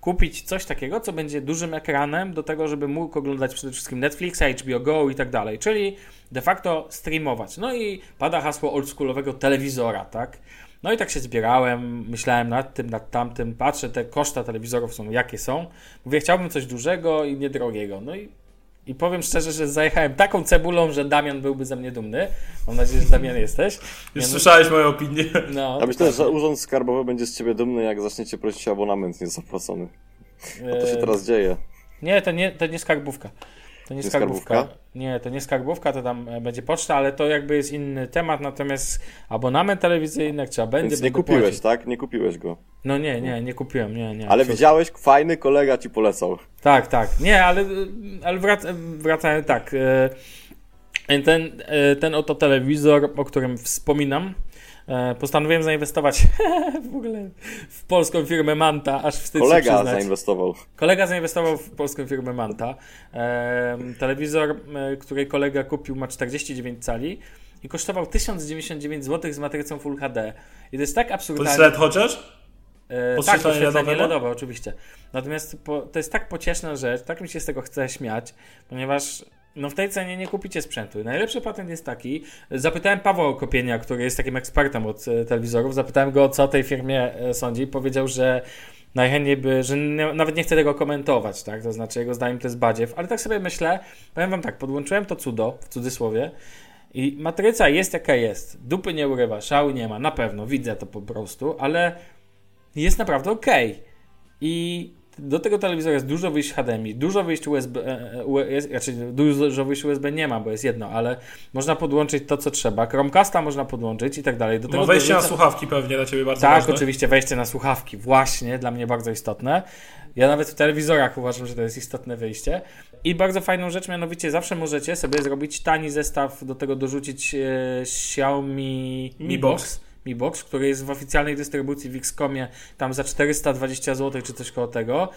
kupić coś takiego, co będzie dużym ekranem do tego, żeby mógł oglądać przede wszystkim Netflixa, HBO Go i tak dalej. Czyli de facto streamować. No i pada hasło oldschoolowego telewizora, tak? No i tak się zbierałem, myślałem nad tym, nad tamtym, patrzę, te koszta telewizorów są jakie są. Mówię, chciałbym coś dużego i niedrogiego. No i, i powiem szczerze, że zajechałem taką cebulą, że Damian byłby ze mnie dumny. Mam nadzieję, że Damian jesteś. Już słyszałeś moją opinię. No, Ja myślę, że Urząd Skarbowy będzie z ciebie dumny, jak zaczniecie prosić o abonament niezapłacony. A to się teraz dzieje. Nie, to nie, to nie skarbówka. To nie Nie skarbówka. skarbówka? Nie, to nie skarbówka, to tam e, będzie poczta, ale to jakby jest inny temat, natomiast abonament telewizyjny, jak trzeba będzie, Więc nie kupiłeś, płacić. tak? Nie kupiłeś go. No nie, nie, nie kupiłem, nie, nie. Ale widziałeś, fajny kolega ci polecał. Tak, tak. Nie, ale, ale wrac, wracając tak. e, Ten, e, ten oto telewizor, o którym wspominam, postanowiłem zainwestować [LAUGHS] w ogóle w polską firmę Manta, aż wstyd się Kolega przyznać. zainwestował. Kolega zainwestował w polską firmę Manta. Telewizor, który kolega kupił, ma 49 cali i kosztował 1099 zł z matrycą Full HD. I to jest tak To absurdalnie... jest LED chociaż? E, tak, podświetlenie LEDowe oczywiście. Natomiast po, to jest tak pocieszna rzecz, tak mi się z tego chce śmiać, ponieważ no w tej cenie nie kupicie sprzętu. Najlepszy patent jest taki, zapytałem Pawła Kopienia, który jest takim ekspertem od e, telewizorów, zapytałem go, co o tej firmie e, sądzi. Powiedział, że najchętniej by, że nie, nawet nie chce tego komentować, tak, to znaczy jego zdaniem to jest badziew, ale tak sobie myślę, powiem wam tak, podłączyłem to cudo, w cudzysłowie, i matryca jest jaka jest, dupy nie urywa, szału nie ma, na pewno, widzę to po prostu, ale jest naprawdę ok. I do tego telewizora jest dużo wyjść HDMI, dużo wyjść USB, e, UE, jest, znaczy dużo wyjść USB nie ma, bo jest jedno, ale można podłączyć to, co trzeba. Chromecasta można podłączyć i tak dalej. Do No tego wejście na słuchawki pewnie dla Ciebie bardzo Tak, ważne. oczywiście, wejście na słuchawki, właśnie, dla mnie bardzo istotne. Ja nawet w telewizorach uważam, że to jest istotne wyjście. I bardzo fajną rzecz, mianowicie zawsze możecie sobie zrobić tani zestaw, do tego dorzucić e, Xiaomi Mi Mi Box. Mi Box, który jest w oficjalnej dystrybucji w Xcomie, tam za 420 zł czy coś koło tego.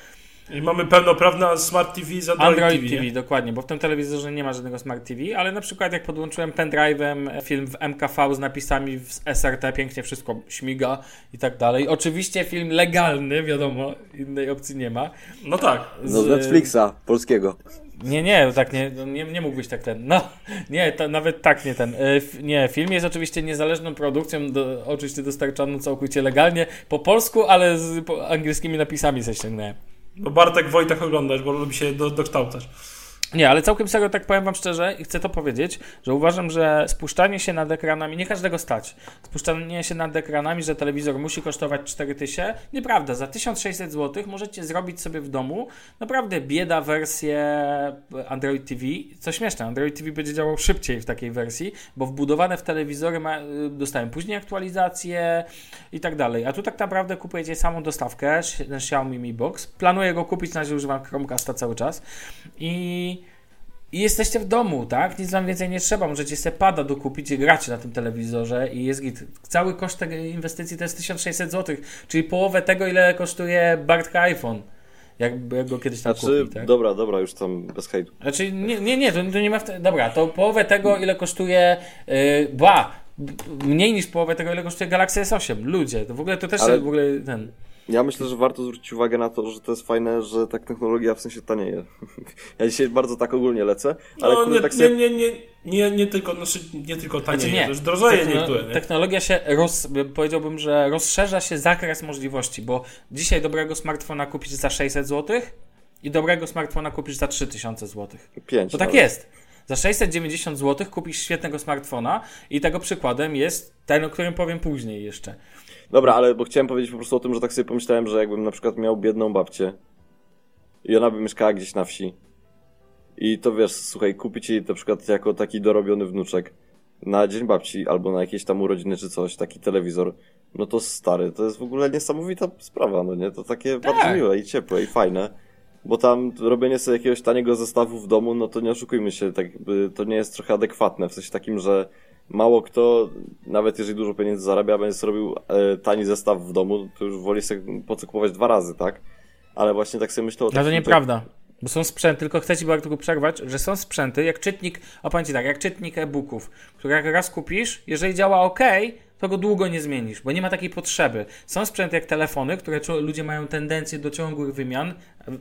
I mamy pełnoprawne Smart TV z Android, Android TV. TV, nie? dokładnie, bo w tym telewizorze nie ma żadnego Smart TV, ale na przykład jak podłączyłem pendrive'em film w MKV z napisami w SRT, pięknie wszystko śmiga i tak dalej. Oczywiście film legalny, wiadomo, innej opcji nie ma. No tak. No z Netflixa, polskiego. Nie, nie, tak nie, nie, nie mógłbyś tak ten. No, nie, to nawet tak nie ten. E, Nie, film jest oczywiście niezależną produkcją, do, oczywiście dostarczoną całkowicie legalnie po polsku, ale z po, angielskimi napisami sobie ściągnąłem. Bo Bartek Wojtek oglądasz, bo lubi się do, dokształcać. Nie, ale całkiem serio tak powiem wam szczerze i chcę to powiedzieć, że uważam, że spuszczanie się nad ekranami, nie każdego stać, spuszczanie się nad ekranami, że telewizor musi kosztować 4000, nieprawda, za 1600 zł możecie zrobić sobie w domu naprawdę bieda wersję Android TV, co śmieszne, Android TV będzie działał szybciej w takiej wersji, bo wbudowane w telewizory ma, y, dostają później aktualizacje i tak dalej, a tu tak naprawdę kupujecie samą dostawkę, ten Xiaomi Mi Box, planuję go kupić, na razie używam Chromecasta cały czas. I i jesteście w domu, tak? Nic wam więcej nie trzeba. Możecie sobie pada dokupić i grać na tym telewizorze i jest git. Cały koszt tej inwestycji to jest 1600 zł, czyli połowę tego, ile kosztuje Bartka iPhone. Jak, go kiedyś tam Znaczy, kupi, tak? dobra, dobra, już tam bez hejtu. Znaczy, nie, nie, nie to, to nie ma. W te... Dobra, to połowę tego, ile kosztuje. Yy, ba! Mniej niż połowę tego, ile kosztuje Galaxy S8. Ludzie, to w ogóle to też Ale- w ogóle ten. Ja myślę, że warto zwrócić uwagę na to, że to jest fajne, że tak technologia w sensie tanieje. [LAUGHS] Ja dzisiaj bardzo tak ogólnie lecę, ale No, nie, tak nie, sobie... nie, nie, nie, nie tylko, znaczy, nie tylko taniej, Znaczy nie. też drożeje Techno- niektóre, nie? Technologia się roz, powiedziałbym, że rozszerza się zakres możliwości, bo dzisiaj dobrego smartfona kupisz za 600 zł i dobrego smartfona kupisz za 3000 zł. Pięć. To tak nawet. jest. Za 690 zł kupisz świetnego smartfona i tego przykładem jest ten, o którym powiem później jeszcze. Dobra, ale bo chciałem powiedzieć po prostu o tym, że tak sobie pomyślałem, że jakbym na przykład miał biedną babcię i ona by mieszkała gdzieś na wsi i to wiesz, słuchaj, kupić jej na przykład jako taki dorobiony wnuczek na dzień babci albo na jakieś tam urodziny czy coś, taki telewizor, no to stary, to jest w ogóle niesamowita sprawa, no nie? To takie Tak. bardzo miłe i ciepłe i fajne. Bo tam robienie sobie jakiegoś taniego zestawu w domu, no to nie oszukujmy się, tak to nie jest trochę adekwatne, w sensie takim, że mało kto, nawet jeżeli dużo pieniędzy zarabia, będzie sobie robił e, tani zestaw w domu, to już woli sobie po co kupować dwa razy, tak? Ale właśnie tak sobie myślę o No to nieprawda. Bo są sprzęty, tylko chcę ci bardzo przerwać, że są sprzęty, jak czytnik, opowiem ci tak, jak czytnik e-booków, który jak raz kupisz, jeżeli działa ok, to go długo nie zmienisz, bo nie ma takiej potrzeby. Są sprzęty jak telefony, które ludzie mają tendencję do ciągłych wymian,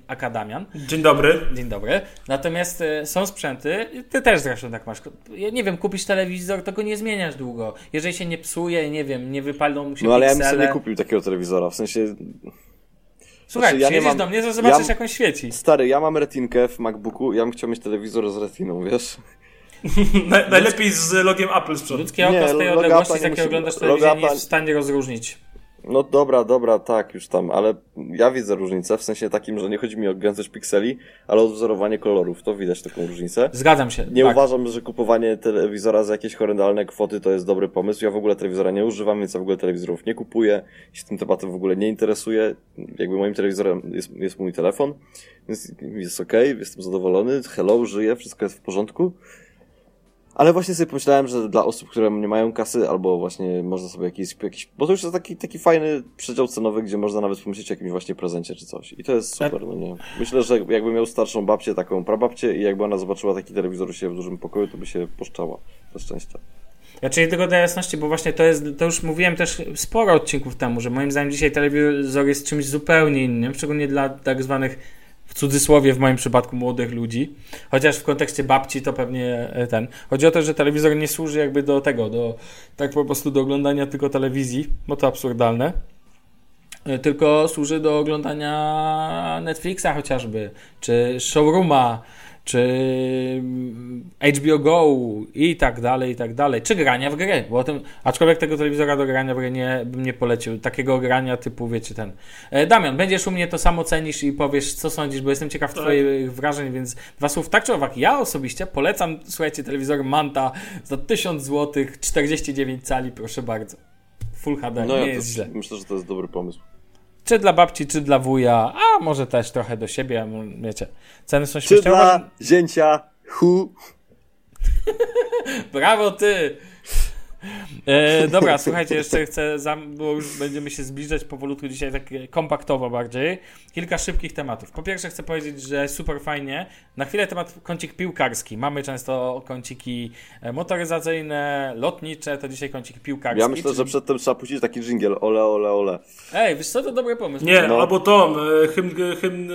akadamian, Dzień dobry. Dzień dobry. Natomiast e, są sprzęty, ty też zresztą tak masz. Ja nie wiem, kupisz telewizor, to go nie zmieniasz długo. Jeżeli się nie psuje, nie wiem, nie wypalą mu się No ale ja bym piksele. sobie nie kupił takiego telewizora, w sensie, Słuchaj, Znaczy, ja nie przyjedziesz mam- do mnie, to zobaczysz ja- jak on świeci. stary, ja mam retinkę w MacBooku, ja bym chciał mieć telewizor z retiną, wiesz? [LAUGHS] Na, najlepiej z logiem Apple z przodu. Ludzkie oko Nie, z tej odległości, z jakiej musi- oglądasz telewizję, nie jest w stanie rozróżnić. No dobra, dobra, tak, już tam, ale ja widzę różnicę, w sensie takim, że nie chodzi mi o gęstość pikseli, ale o wzorowanie kolorów, to widać taką różnicę. Zgadzam się. Nie tak. uważam, że kupowanie telewizora za jakieś horrendalne kwoty to jest dobry pomysł. Ja w ogóle telewizora nie używam, więc ja w ogóle telewizorów nie kupuję. Się tym tematem w ogóle nie interesuję. Jakby moim telewizorem jest, jest mój telefon, więc jest ok, jestem zadowolony. Hello, żyję, wszystko jest w porządku. Ale właśnie sobie pomyślałem, że dla osób, które nie mają kasy, albo właśnie można sobie jakiś, jakiś bo to już jest taki, taki fajny przedział cenowy, gdzie można nawet pomyśleć o jakimś właśnie prezencie czy coś. I to jest super, no nie. Myślę, że jakby miał starszą babcię, taką prababcię i jakby ona zobaczyła taki telewizor siebie w dużym pokoju, to by się poszczała ze szczęścia. Ja czyli tylko dla jasności, bo właśnie to jest, to już mówiłem też sporo odcinków temu, że moim zdaniem dzisiaj telewizor jest czymś zupełnie innym, szczególnie dla tak zwanych cudzysłowie w moim przypadku młodych ludzi, chociaż w kontekście babci to pewnie e, ten. Chodzi o to, że telewizor nie służy jakby do tego, do tak po prostu do oglądania tylko telewizji, bo to absurdalne. E, Tylko służy do oglądania Netflixa chociażby, czy Showrooma, czy mm, HBO Go i tak dalej, i tak dalej. Czy grania w gry, bo o tym, aczkolwiek tego telewizora do grania w gry nie, bym nie polecił. Takiego grania typu, wiecie, ten. E, Damian, będziesz u mnie to samo cenisz i powiesz, co sądzisz, bo jestem ciekaw Tak. twoich wrażeń, więc dwa słów tak czy owak. Ja osobiście polecam, słuchajcie, telewizor Manta za 1000 zł, 49 cali, proszę bardzo. Full HD, No nie ja jest to, źle. myślę, że to jest dobry pomysł. Czy dla babci, czy dla wuja, a może też trochę do siebie, wiecie. Ceny są Czy śmieszne. dla zięcia hu? [LAUGHS] Brawo ty! E, dobra, [LAUGHS] słuchajcie, jeszcze chcę, bo już będziemy się zbliżać powolutku dzisiaj tak kompaktowo bardziej. Kilka szybkich tematów. Po pierwsze chcę powiedzieć, że super fajnie. Na chwilę temat kącik piłkarski. Mamy często kąciki e, motoryzacyjne, lotnicze, to dzisiaj kącik piłkarski. Ja myślę, czyli- że przedtem trzeba puścić taki dżingiel, ole, ole, ole. Ej, wiesz co, to dobry pomysł. Nie, No. albo tą, e, hymn, hymn e,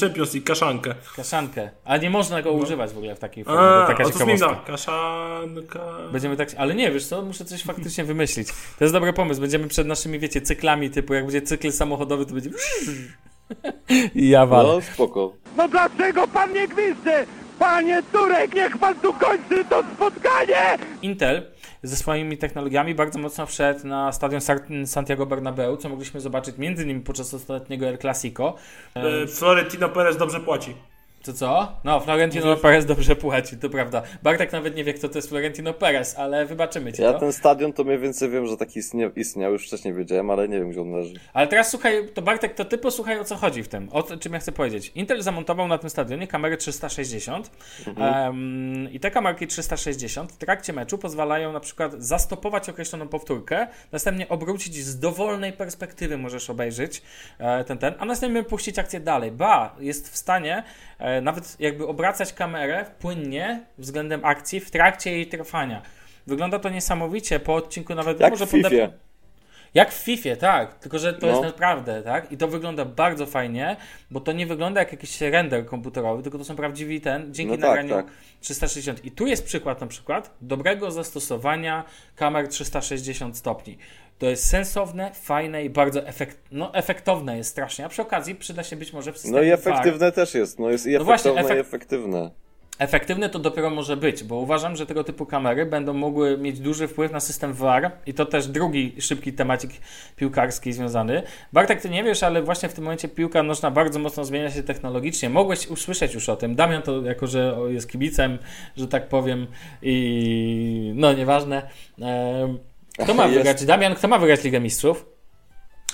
Champions League, kaszankę. Kaszankę. A nie można go używać w ogóle w takiej formie. A, to taka to ciekawostka. Kaszanka. Będziemy tak. Ale nie, wiesz co, muszę coś faktycznie wymyślić. To jest dobry pomysł. Będziemy przed naszymi, wiecie, cyklami, typu jak będzie cykl samochodowy, to będzie. [LAUGHS] I ja walę. No spoko. No dlaczego pan nie gwizdzy? Panie Turek, niech pan tu kończy to spotkanie! Intel ze swoimi technologiami bardzo mocno wszedł na stadion Santiago Bernabeu, co mogliśmy zobaczyć między innymi podczas ostatniego El Clasico. E, Florentino Perez dobrze płaci. Co co? No, Florentino Perez dobrze płaci, to prawda. Bartek nawet nie wie, kto to jest Florentino Perez, ale wybaczymy ci Ja to. ten stadion to mniej więcej wiem, że taki istnie, istniał, już wcześniej wiedziałem, ale nie wiem, gdzie on leży. Ale teraz słuchaj, to Bartek, to ty posłuchaj o co chodzi w tym, o czym ja chcę powiedzieć. Intel zamontował na tym stadionie kamery 360 em, i te kamerki 360 w trakcie meczu pozwalają na przykład zastopować określoną powtórkę, następnie obrócić z dowolnej perspektywy możesz obejrzeć e, ten, ten, a następnie puścić akcję dalej. Ba, jest w stanie nawet jakby obracać kamerę płynnie względem akcji w trakcie jej trwania. Wygląda to niesamowicie, po odcinku nawet Jak może w podep- jak w FIFA, tak. Tylko, że to No. jest naprawdę, tak? I to wygląda bardzo fajnie, bo to nie wygląda jak jakiś render komputerowy, tylko to są prawdziwi ten, dzięki No tak, nagraniu tak. 360. I tu jest przykład na przykład dobrego zastosowania kamer 360 stopni. To jest sensowne, fajne i bardzo efekt, no, efektowne jest strasznie. A przy okazji przyda się być może w systemie No i VAR. efektywne też jest, no jest i No właśnie, efektowne i efekt- efektywne. Efektywne to dopiero może być, bo uważam, że tego typu kamery będą mogły mieć duży wpływ na system VAR i to też drugi szybki temacik piłkarski związany. Bartek, ty nie wiesz, ale właśnie w tym momencie piłka nożna bardzo mocno zmienia się technologicznie. Mogłeś usłyszeć już o tym. Damian to jako, że jest kibicem, że tak powiem i no nieważne. Kto ma [LAUGHS] Jest. wygrać? Damian, kto ma wygrać Ligę Mistrzów?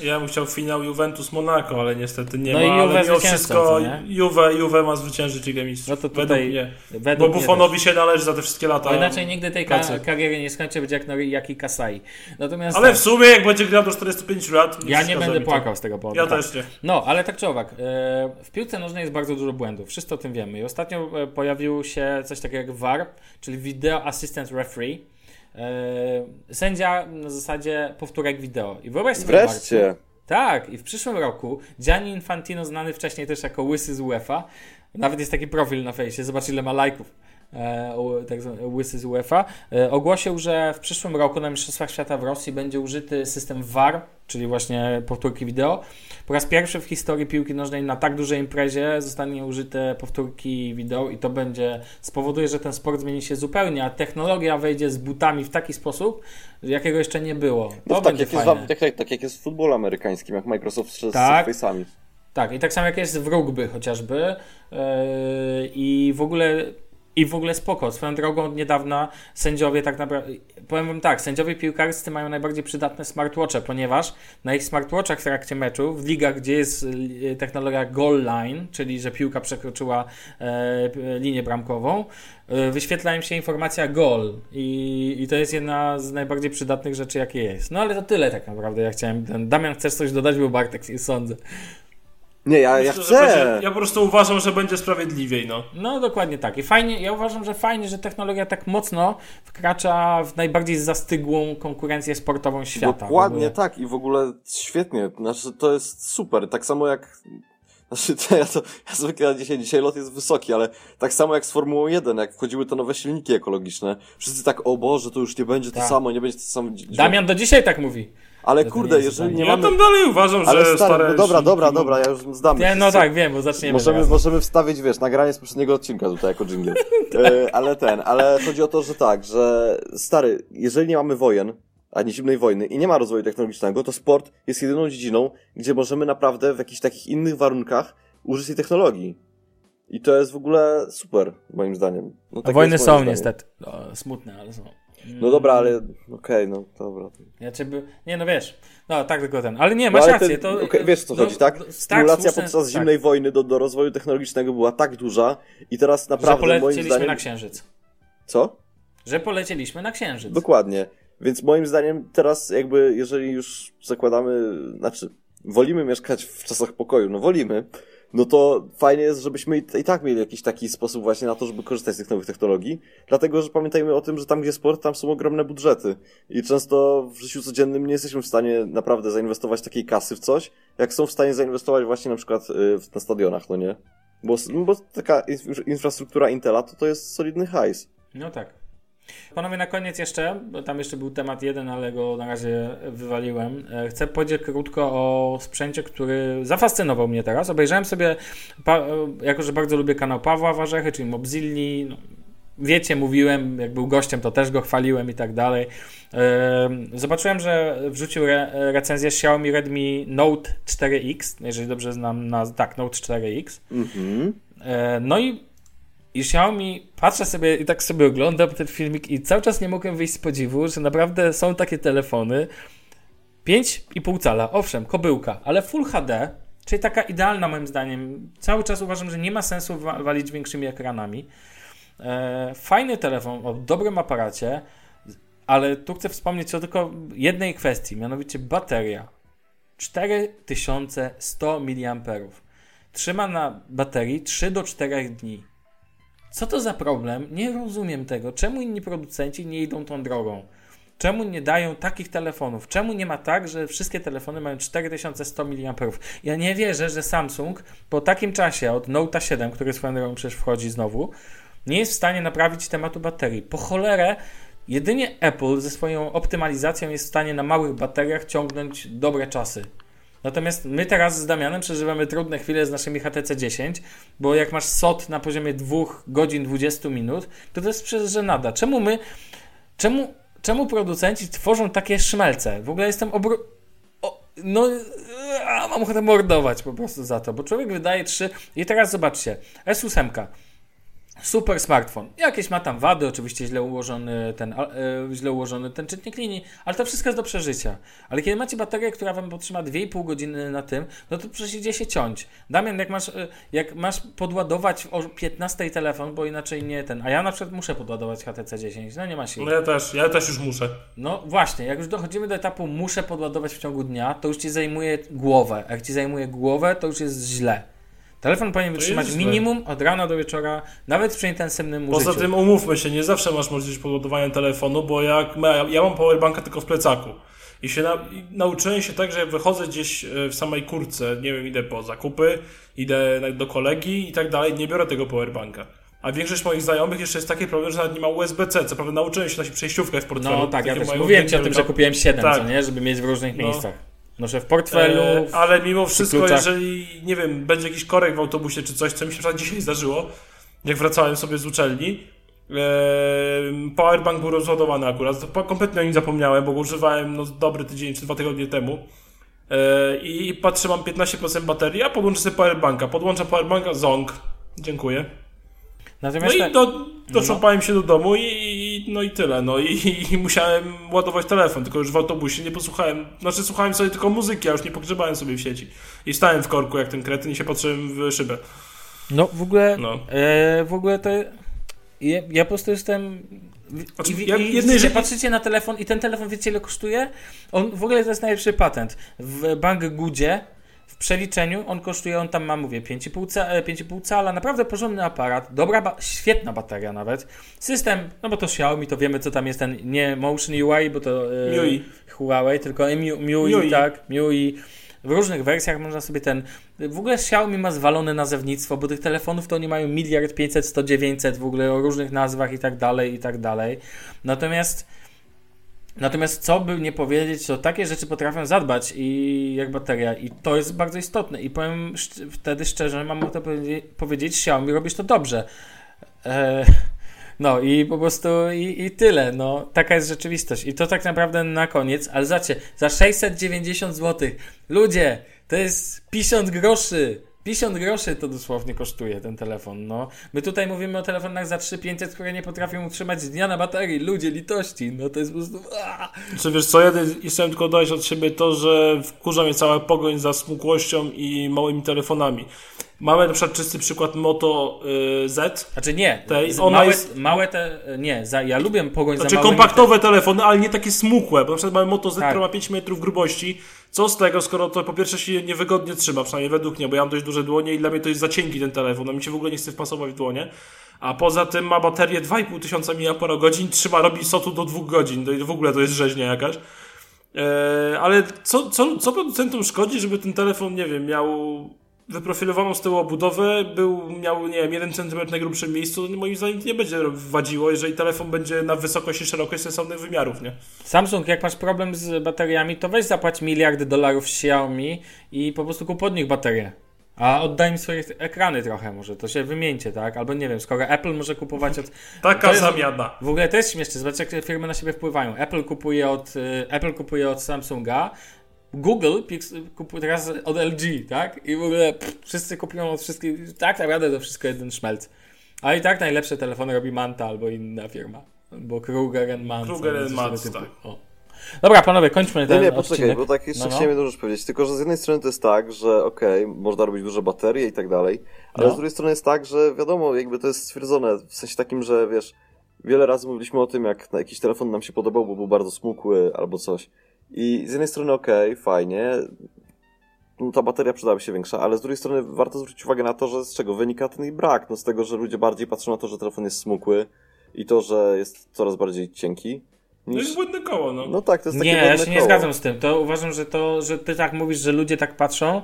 Ja bym chciał finał Juventus Monaco, ale niestety nie No ma. i ale Juve zwycięzcą, wszystko? Juve, Juve ma zwyciężyć Ligę Mistrzów. No to Według tutaj mnie. według Bo Buffonowi się należy za te wszystkie lata. Bo inaczej nigdy tej ka- kariery nie skończy, będzie jak Noriaki Kasai. Natomiast Ale tak, w sumie jak będzie grał do 45 lat... ja nie będę mi to. płakał z tego powodu. Ja tak. też nie. No, ale tak czy owak, e, w piłce nożnej jest bardzo dużo błędów. Wszyscy o tym wiemy. I ostatnio e, pojawił się coś takiego jak VAR, czyli Video Assistant Referee. E, Sędzia na zasadzie powtórek wideo. I wyobraź sobie, Wreszcie. Marku, tak, i w przyszłym roku Gianni Infantino, znany wcześniej też jako Łysy z UEFA, nawet jest taki profil na fejsie, zobacz ile ma lajków, tak zwany Łysy z UEFA, e, ogłosił, że w przyszłym roku na Mistrzostwach Świata w Rosji będzie użyty system VAR, czyli właśnie powtórki wideo. Po raz pierwszy w historii piłki nożnej na tak dużej imprezie zostanie użyte powtórki wideo i to będzie spowoduje, że ten sport zmieni się zupełnie, a technologia wejdzie z butami w taki sposób, jakiego jeszcze nie było. To No tak, jak jest, tak, tak, tak jak jest w futbolu amerykańskim, jak Microsoft z, Tak. z face'ami. Tak, i tak samo jak jest w rugby chociażby. Yy, I w ogóle. I w ogóle spoko. Swoją drogą od niedawna sędziowie tak naprawdę. Powiem wam tak, sędziowie piłkarscy mają najbardziej przydatne smartwatche, ponieważ na ich smartwatchach w trakcie meczu, w ligach, gdzie jest y, technologia goal line, czyli że piłka przekroczyła e, linię bramkową, e, wyświetla im się informacja goal. I, I to jest jedna z najbardziej przydatnych rzeczy, jakie jest. No ale to tyle tak naprawdę. Ja chciałem. Damian, chcesz coś dodać, bo Bartek sądzę. Nie, ja, ja chcę! będzie- Ja po prostu uważam, że będzie sprawiedliwiej, no. No dokładnie tak. I fajnie, ja uważam, że fajnie, że technologia tak mocno wkracza w najbardziej zastygłą konkurencję sportową świata. Dokładnie tak i w ogóle świetnie. Znaczy, to jest super. Tak samo jak. Znaczy, to ja, to, ja zwykle dzisiaj, dzisiaj lot jest wysoki, ale tak samo jak z Formułą 1, jak wchodziły te nowe silniki ekologiczne, wszyscy tak, o Boże, to już nie będzie to Tak. samo, nie będzie to samo. Damian do dzisiaj tak mówi. Ale to kurde, nie jeżeli nie Ja mamy. tam dalej uważam, że Ale stary, stare no dobra, dobra, dobra, ja już zdam. Nie, no tak, wiem, bo zaczniemy Możemy, teraz. możemy wstawić, wiesz, nagranie z poprzedniego odcinka tutaj jako dżingiel. [LAUGHS] E, ale ten, ale chodzi o to, że tak, że stary, jeżeli nie mamy wojen, ani zimnej wojny i nie ma rozwoju technologicznego, to sport jest jedyną dziedziną, gdzie możemy naprawdę w jakichś takich innych warunkach użyć tej technologii. I to jest w ogóle super, moim zdaniem. No, takie Wojny są zdanie. niestety. O, smutne, ale są. No dobra, ale okej, no dobra. Ja ciebie... Nie, no wiesz. No tak, tylko ten. Ale nie, No, masz ale rację. ten, to, okej, wiesz co no, chodzi, tak? no, tak, Stymulacja słuszne- podczas tak, zimnej wojny do, do rozwoju technologicznego była tak duża i teraz Że naprawdę moim polecieliśmy zdaniem... na Księżyc. Co? Że polecieliśmy na Księżyc. Dokładnie. Więc moim zdaniem teraz jakby, jeżeli już zakładamy, znaczy, wolimy mieszkać w czasach pokoju, no wolimy, no to fajnie jest, żebyśmy i, tak mieli jakiś taki sposób właśnie na to, żeby korzystać z tych nowych technologii, dlatego, że pamiętajmy o tym, że tam, gdzie sport, tam są ogromne budżety i często w życiu codziennym nie jesteśmy w stanie naprawdę zainwestować takiej kasy w coś, jak są w stanie zainwestować właśnie na przykład y, na stadionach, no nie? Bo, no bo taka inf- infrastruktura Intela to, to jest solidny hajs. No tak. Panowie, na koniec jeszcze, bo tam jeszcze był temat jeden, ale go na razie wywaliłem. E, Chcę powiedzieć krótko o sprzęcie, który zafascynował mnie teraz. Obejrzałem sobie, e, jako że bardzo lubię kanał Pawła Warzechy, czyli Mobzilli. No, wiecie, mówiłem, jak był gościem, to też go chwaliłem i tak dalej. E, Zobaczyłem, że wrzucił re- recenzję Xiaomi Redmi Note 4X, jeżeli dobrze znam, na, tak, Note 4X. Mhm. No i, i Xiaomi, patrzę sobie i tak sobie oglądam ten filmik i cały czas nie mogłem wyjść z podziwu, że naprawdę są takie telefony 5,5 cala, owszem, kobyłka, ale Full HD, czyli taka idealna moim zdaniem. Cały czas uważam, że nie ma sensu wa- walić większymi ekranami. E, fajny telefon o dobrym aparacie, ale tu chcę wspomnieć o tylko jednej kwestii, mianowicie bateria. 4100 mAh. Trzyma na baterii 3 do 4 dni. Co to za problem? Nie rozumiem tego. Czemu inni producenci nie idą tą drogą? Czemu nie dają takich telefonów? Czemu nie ma tak, że wszystkie telefony mają 4100 mAh? Ja nie wierzę, że Samsung po takim czasie od Note 7, który swoją drogą przecież wchodzi znowu, nie jest w stanie naprawić tematu baterii. Po cholerę jedynie Apple ze swoją optymalizacją jest w stanie na małych bateriach ciągnąć dobre czasy. Natomiast my teraz z Damianem przeżywamy trudne chwile z naszymi HTC 10, bo jak masz SOT na poziomie 2 godzin 20 minut, to to jest przecież żenada. Czemu my, czemu, czemu producenci tworzą takie szmelce? W ogóle jestem obro... O, no, a, mam ochotę mordować po prostu za to, bo człowiek wydaje 3 i teraz zobaczcie, S8 Super smartfon. Jakieś ma tam wady, oczywiście źle ułożony ten, e, źle ułożony ten czytnik linii, ale to wszystko jest do przeżycia. Ale kiedy macie baterię, która wam potrzyma 2,5 godziny na tym, no to przecież idzie się ciąć. Damian, jak masz, e, jak masz podładować o 15 telefon, bo inaczej nie ten, a ja na przykład muszę podładować HTC 10, no nie ma siły. No ja też, ja też już muszę. No właśnie, jak już dochodzimy do etapu muszę podładować w ciągu dnia, to już ci zajmuje głowę. Jak ci zajmuje głowę, to już jest źle. Telefon powinien wytrzymać minimum od rana do wieczora, nawet przy intensywnym Poza użyciu. tym umówmy się, nie zawsze masz możliwość podładowania telefonu, bo jak ja mam powerbanka tylko w plecaku. I się na, i nauczyłem się tak, że jak wychodzę gdzieś e, w samej kurce, nie wiem, idę po zakupy, idę do kolegi i tak dalej, nie biorę tego powerbanka. A większość moich znajomych jeszcze jest taki problem, że nawet nie ma USB-C. Co prawda nauczyłem się nosić przejściówkę w portfelu. No tak, ja też mówiłem ci o tym, że kupiłem 7, Tak. co nie? Żeby mieć w różnych No. miejscach. Noszę w portfelu. E, ale mimo wszystko, kluczach. jeżeli, nie wiem, będzie jakiś korek w autobusie czy coś, co mi się na dzisiaj zdarzyło, jak wracałem sobie z uczelni, e, powerbank był rozładowany akurat, kompletnie o nim zapomniałem, bo używałem no, dobry tydzień czy dwa tygodnie temu e, i patrzę, mam 15% baterii, a podłączę sobie powerbanka, podłączę powerbanka, ząg, dziękuję. No Natomiast i tak- do, doszłapałem się do domu i no i tyle, no i, i musiałem ładować telefon, tylko już w autobusie nie posłuchałem, znaczy słuchałem sobie tylko muzyki, a już nie pogrzebałem sobie w sieci. I stałem w korku jak ten kretyn i się patrzyłem w szybę. No w ogóle, No. e, w ogóle to ja, ja po prostu jestem Znaczy, i, ja- i, jednej rzeczy- patrzycie na telefon i ten telefon wiecie ile kosztuje? On w ogóle to jest najlepszy patent. W Banggoodzie w przeliczeniu on kosztuje, on tam ma, mówię, 5,5 ca, e, 5,5 cala, naprawdę porządny aparat, dobra, ba świetna bateria nawet. System, no bo to Xiaomi, to wiemy co tam jest ten, nie Motion UI, bo to e, MIUI. Huawei, tylko MIUI, MIUI, MIUI. tak, MIUI. W różnych wersjach można sobie ten. W ogóle Xiaomi ma zwalone nazewnictwo, bo tych telefonów to oni mają miliard 500, 100, 900 w ogóle o różnych nazwach i tak dalej, i tak dalej. Natomiast. Natomiast co by nie powiedzieć, to takie rzeczy potrafią zadbać i jak bateria. I to jest bardzo istotne. I powiem szcz- wtedy szczerze, mam to powiedzieć, powiedzieć Xiaomi robisz to dobrze. E, [LAUGHS] no i po prostu i, i tyle, no. Taka jest rzeczywistość. I to tak naprawdę na koniec, ale za 690 zł, ludzie, to jest 50 groszy, 50 groszy to dosłownie kosztuje ten telefon, no. My tutaj mówimy o telefonach za 3500, które nie potrafią utrzymać dnia na baterii, ludzie, litości, no to jest po prostu... Czy wiesz co, ja chciałem tylko dodać od siebie to, że wkurza mnie cała pogoń za smukłością i małymi telefonami. Mamy na przykład czysty przykład Moto y, Z, Znaczy nie, Tej- ona małe, jest- małe te, nie, za, ja lubię pogoń Znaczy za małymi... kompaktowe telefony, ale nie takie smukłe, bo na przykład mamy Moto Z, Tak. która ma 5 metrów grubości. Co z tego, skoro to po pierwsze się niewygodnie trzyma, przynajmniej według mnie, bo ja mam dość duże dłonie i dla mnie to jest za cienki ten telefon, no mi się w ogóle nie chce wpasować w dłonie. A poza tym ma baterię 2,5 tysiąca mAh, trzyma, robi sotu do 2 godzin, to w ogóle to jest rzeźnia jakaś. Eee, ale co, co, co producentom szkodzi, żeby ten telefon, nie wiem, miał wyprofilowaną z tyłu obudowę, był, miał, nie wiem, 1 cm na grubszym miejscu, no moim zdaniem to nie będzie wadziło, jeżeli telefon będzie na wysokość i szerokość sensownych wymiarów, nie? Samsung, jak masz problem z bateriami, to weź zapłać miliard dolarów Xiaomi i po prostu kup od nich baterię. A oddaj im swoje ekrany trochę może, to się wymieńcie, tak? Albo nie wiem, skoro Apple może kupować od... [LAUGHS] Taka jest- zamiana. W ogóle to jest śmieszne, zobaczcie jak te firmy na siebie wpływają. Apple kupuje od, y, Apple kupuje od Samsunga Google kupuje teraz od LG, tak? I w ogóle pff, wszyscy kupują od wszystkich, tak naprawdę to wszystko jeden szmelc. A i tak najlepsze telefony robi Manta albo inna firma. Albo Kruger and Manta. Kruger Manta, tak. O. Dobra, panowie, kończmy Nie, ten nie, poczekaj, odcinek. bo tak jeszcze No, no. chciałem jedną rzecz powiedzieć. Tylko, że z jednej strony to jest tak, że okej, można robić duże baterie i tak dalej, ale No. z drugiej strony jest tak, że wiadomo, jakby to jest stwierdzone w sensie takim, że wiesz, wiele razy mówiliśmy o tym, jak na jakiś telefon nam się podobał, bo był bardzo smukły albo coś. I z jednej strony okej, fajnie, no, ta bateria przydałaby się większa, ale z drugiej strony warto zwrócić uwagę na to, że z czego wynika ten ich brak. No z tego, że ludzie bardziej patrzą na to, że telefon jest smukły i to, że jest coraz bardziej cienki. No Niż... jest błędne koło, no. No tak, to jest takie Nie, ja błędne się nie koło. zgadzam z tym. To uważam, że to, że ty tak mówisz, że ludzie tak patrzą.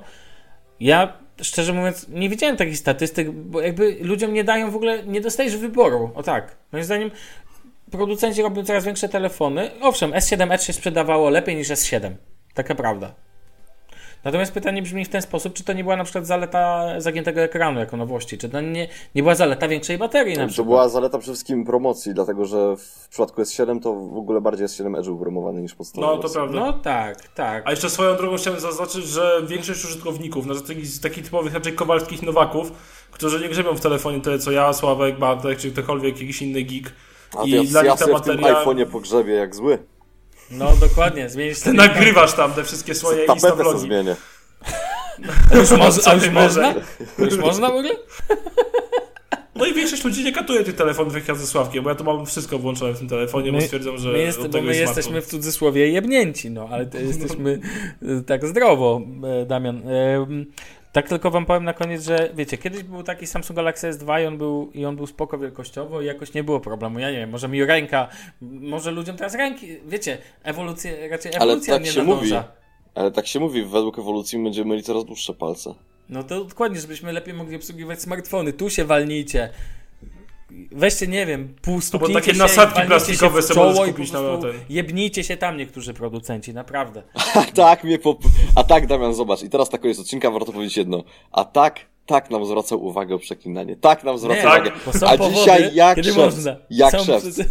Ja szczerze mówiąc nie widziałem takich statystyk, bo jakby ludziom nie dają w ogóle, nie dostajesz wyboru. O tak. Moim zdaniem producenci robią coraz większe telefony. Owszem, S7 Edge się sprzedawało lepiej niż S7. Taka prawda. Natomiast pytanie brzmi w ten sposób, czy to nie była na przykład zaleta zagiętego ekranu jako nowości, czy to nie, nie była zaleta większej baterii na To przykład. była zaleta przede wszystkim promocji, dlatego że w przypadku S7 to w ogóle bardziej S7 Edge był promowany niż podstawowy. No, to prawda. No tak, tak. A jeszcze swoją drogą chciałem zaznaczyć, że większość użytkowników, no, takich, z takich typowych raczej kowalskich nowaków, którzy nie grzebią w telefonie tyle co ja, Sławek, Bartek, czy ktokolwiek, jakiś inny geek. A I ja, dla ja nich w tym iPhone'ie pogrzebie jak zły. No dokładnie, zmienisz Ty sobie nagrywasz tam te wszystkie swoje Insta-vlogi. zmienię. A już, [LAUGHS] Co a już można? może? Już można w ogóle? No i większość ludzi nie katuje tych telefonów jak ja ze Sławkiem, bo ja to mam wszystko włączone w tym telefonie, bo stwierdzam, że my, jest, bo my jest jesteśmy w cudzysłowie jebnięci, no, ale to jesteśmy [LAUGHS] e, tak zdrowo, e, Damian. Tak tylko wam powiem na koniec, że wiecie, kiedyś był taki Samsung Galaxy S2 i on był, i on był spoko wielkościowo i jakoś nie było problemu. Ja nie wiem, może mi ręka, może ludziom teraz ręki, wiecie, ewolucja, raczej Ale ewolucja tak nie się nadąża. mówi. Ale tak się mówi, według ewolucji będziemy mieli coraz dłuższe palce. No to dokładnie, żebyśmy lepiej mogli obsługiwać smartfony. Tu się walnijcie. Weźcie, nie wiem, pół stuknijcie takie się nasadki i walnijcie plastikowe sobie czoło i kupić na ten. Jebnijcie się tam niektórzy producenci, naprawdę. A [LAUGHS] tak mnie pop... A tak, Damian, zobacz. I teraz na koniec odcinka warto powiedzieć jedno. A tak, tak nam zwracał uwagę o przeklinanie. Tak nam zwraca Nie, uwagę. są A powody, dzisiaj jak szewc. można. Jak szewc. przy-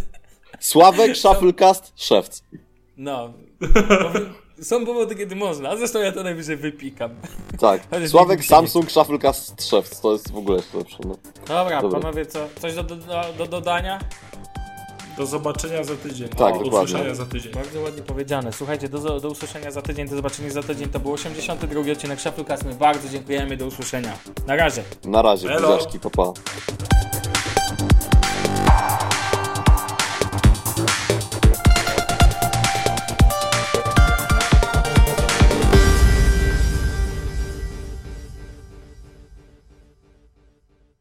Sławek, [LAUGHS] Shufflecast, szewc. No. [LAUGHS] Są powody, kiedy można, a zresztą ja to najwyżej wypikam. Tak. [LAUGHS] Sławek, Samsung, Shufflecast, szewc. To jest w ogóle jeszcze lepsze. No. Dobra, Dobra. panowie, co? Coś do, do, do dodania? Do zobaczenia za tydzień. Tak, do usłyszenia za tydzień. Bardzo ładnie powiedziane. Słuchajcie, do, do usłyszenia za tydzień, do zobaczenia za tydzień. To był 82 odcinek Shufflecast. My bardzo dziękujemy, do usłyszenia. Na razie. Na razie, buziaczki, papa. Pa.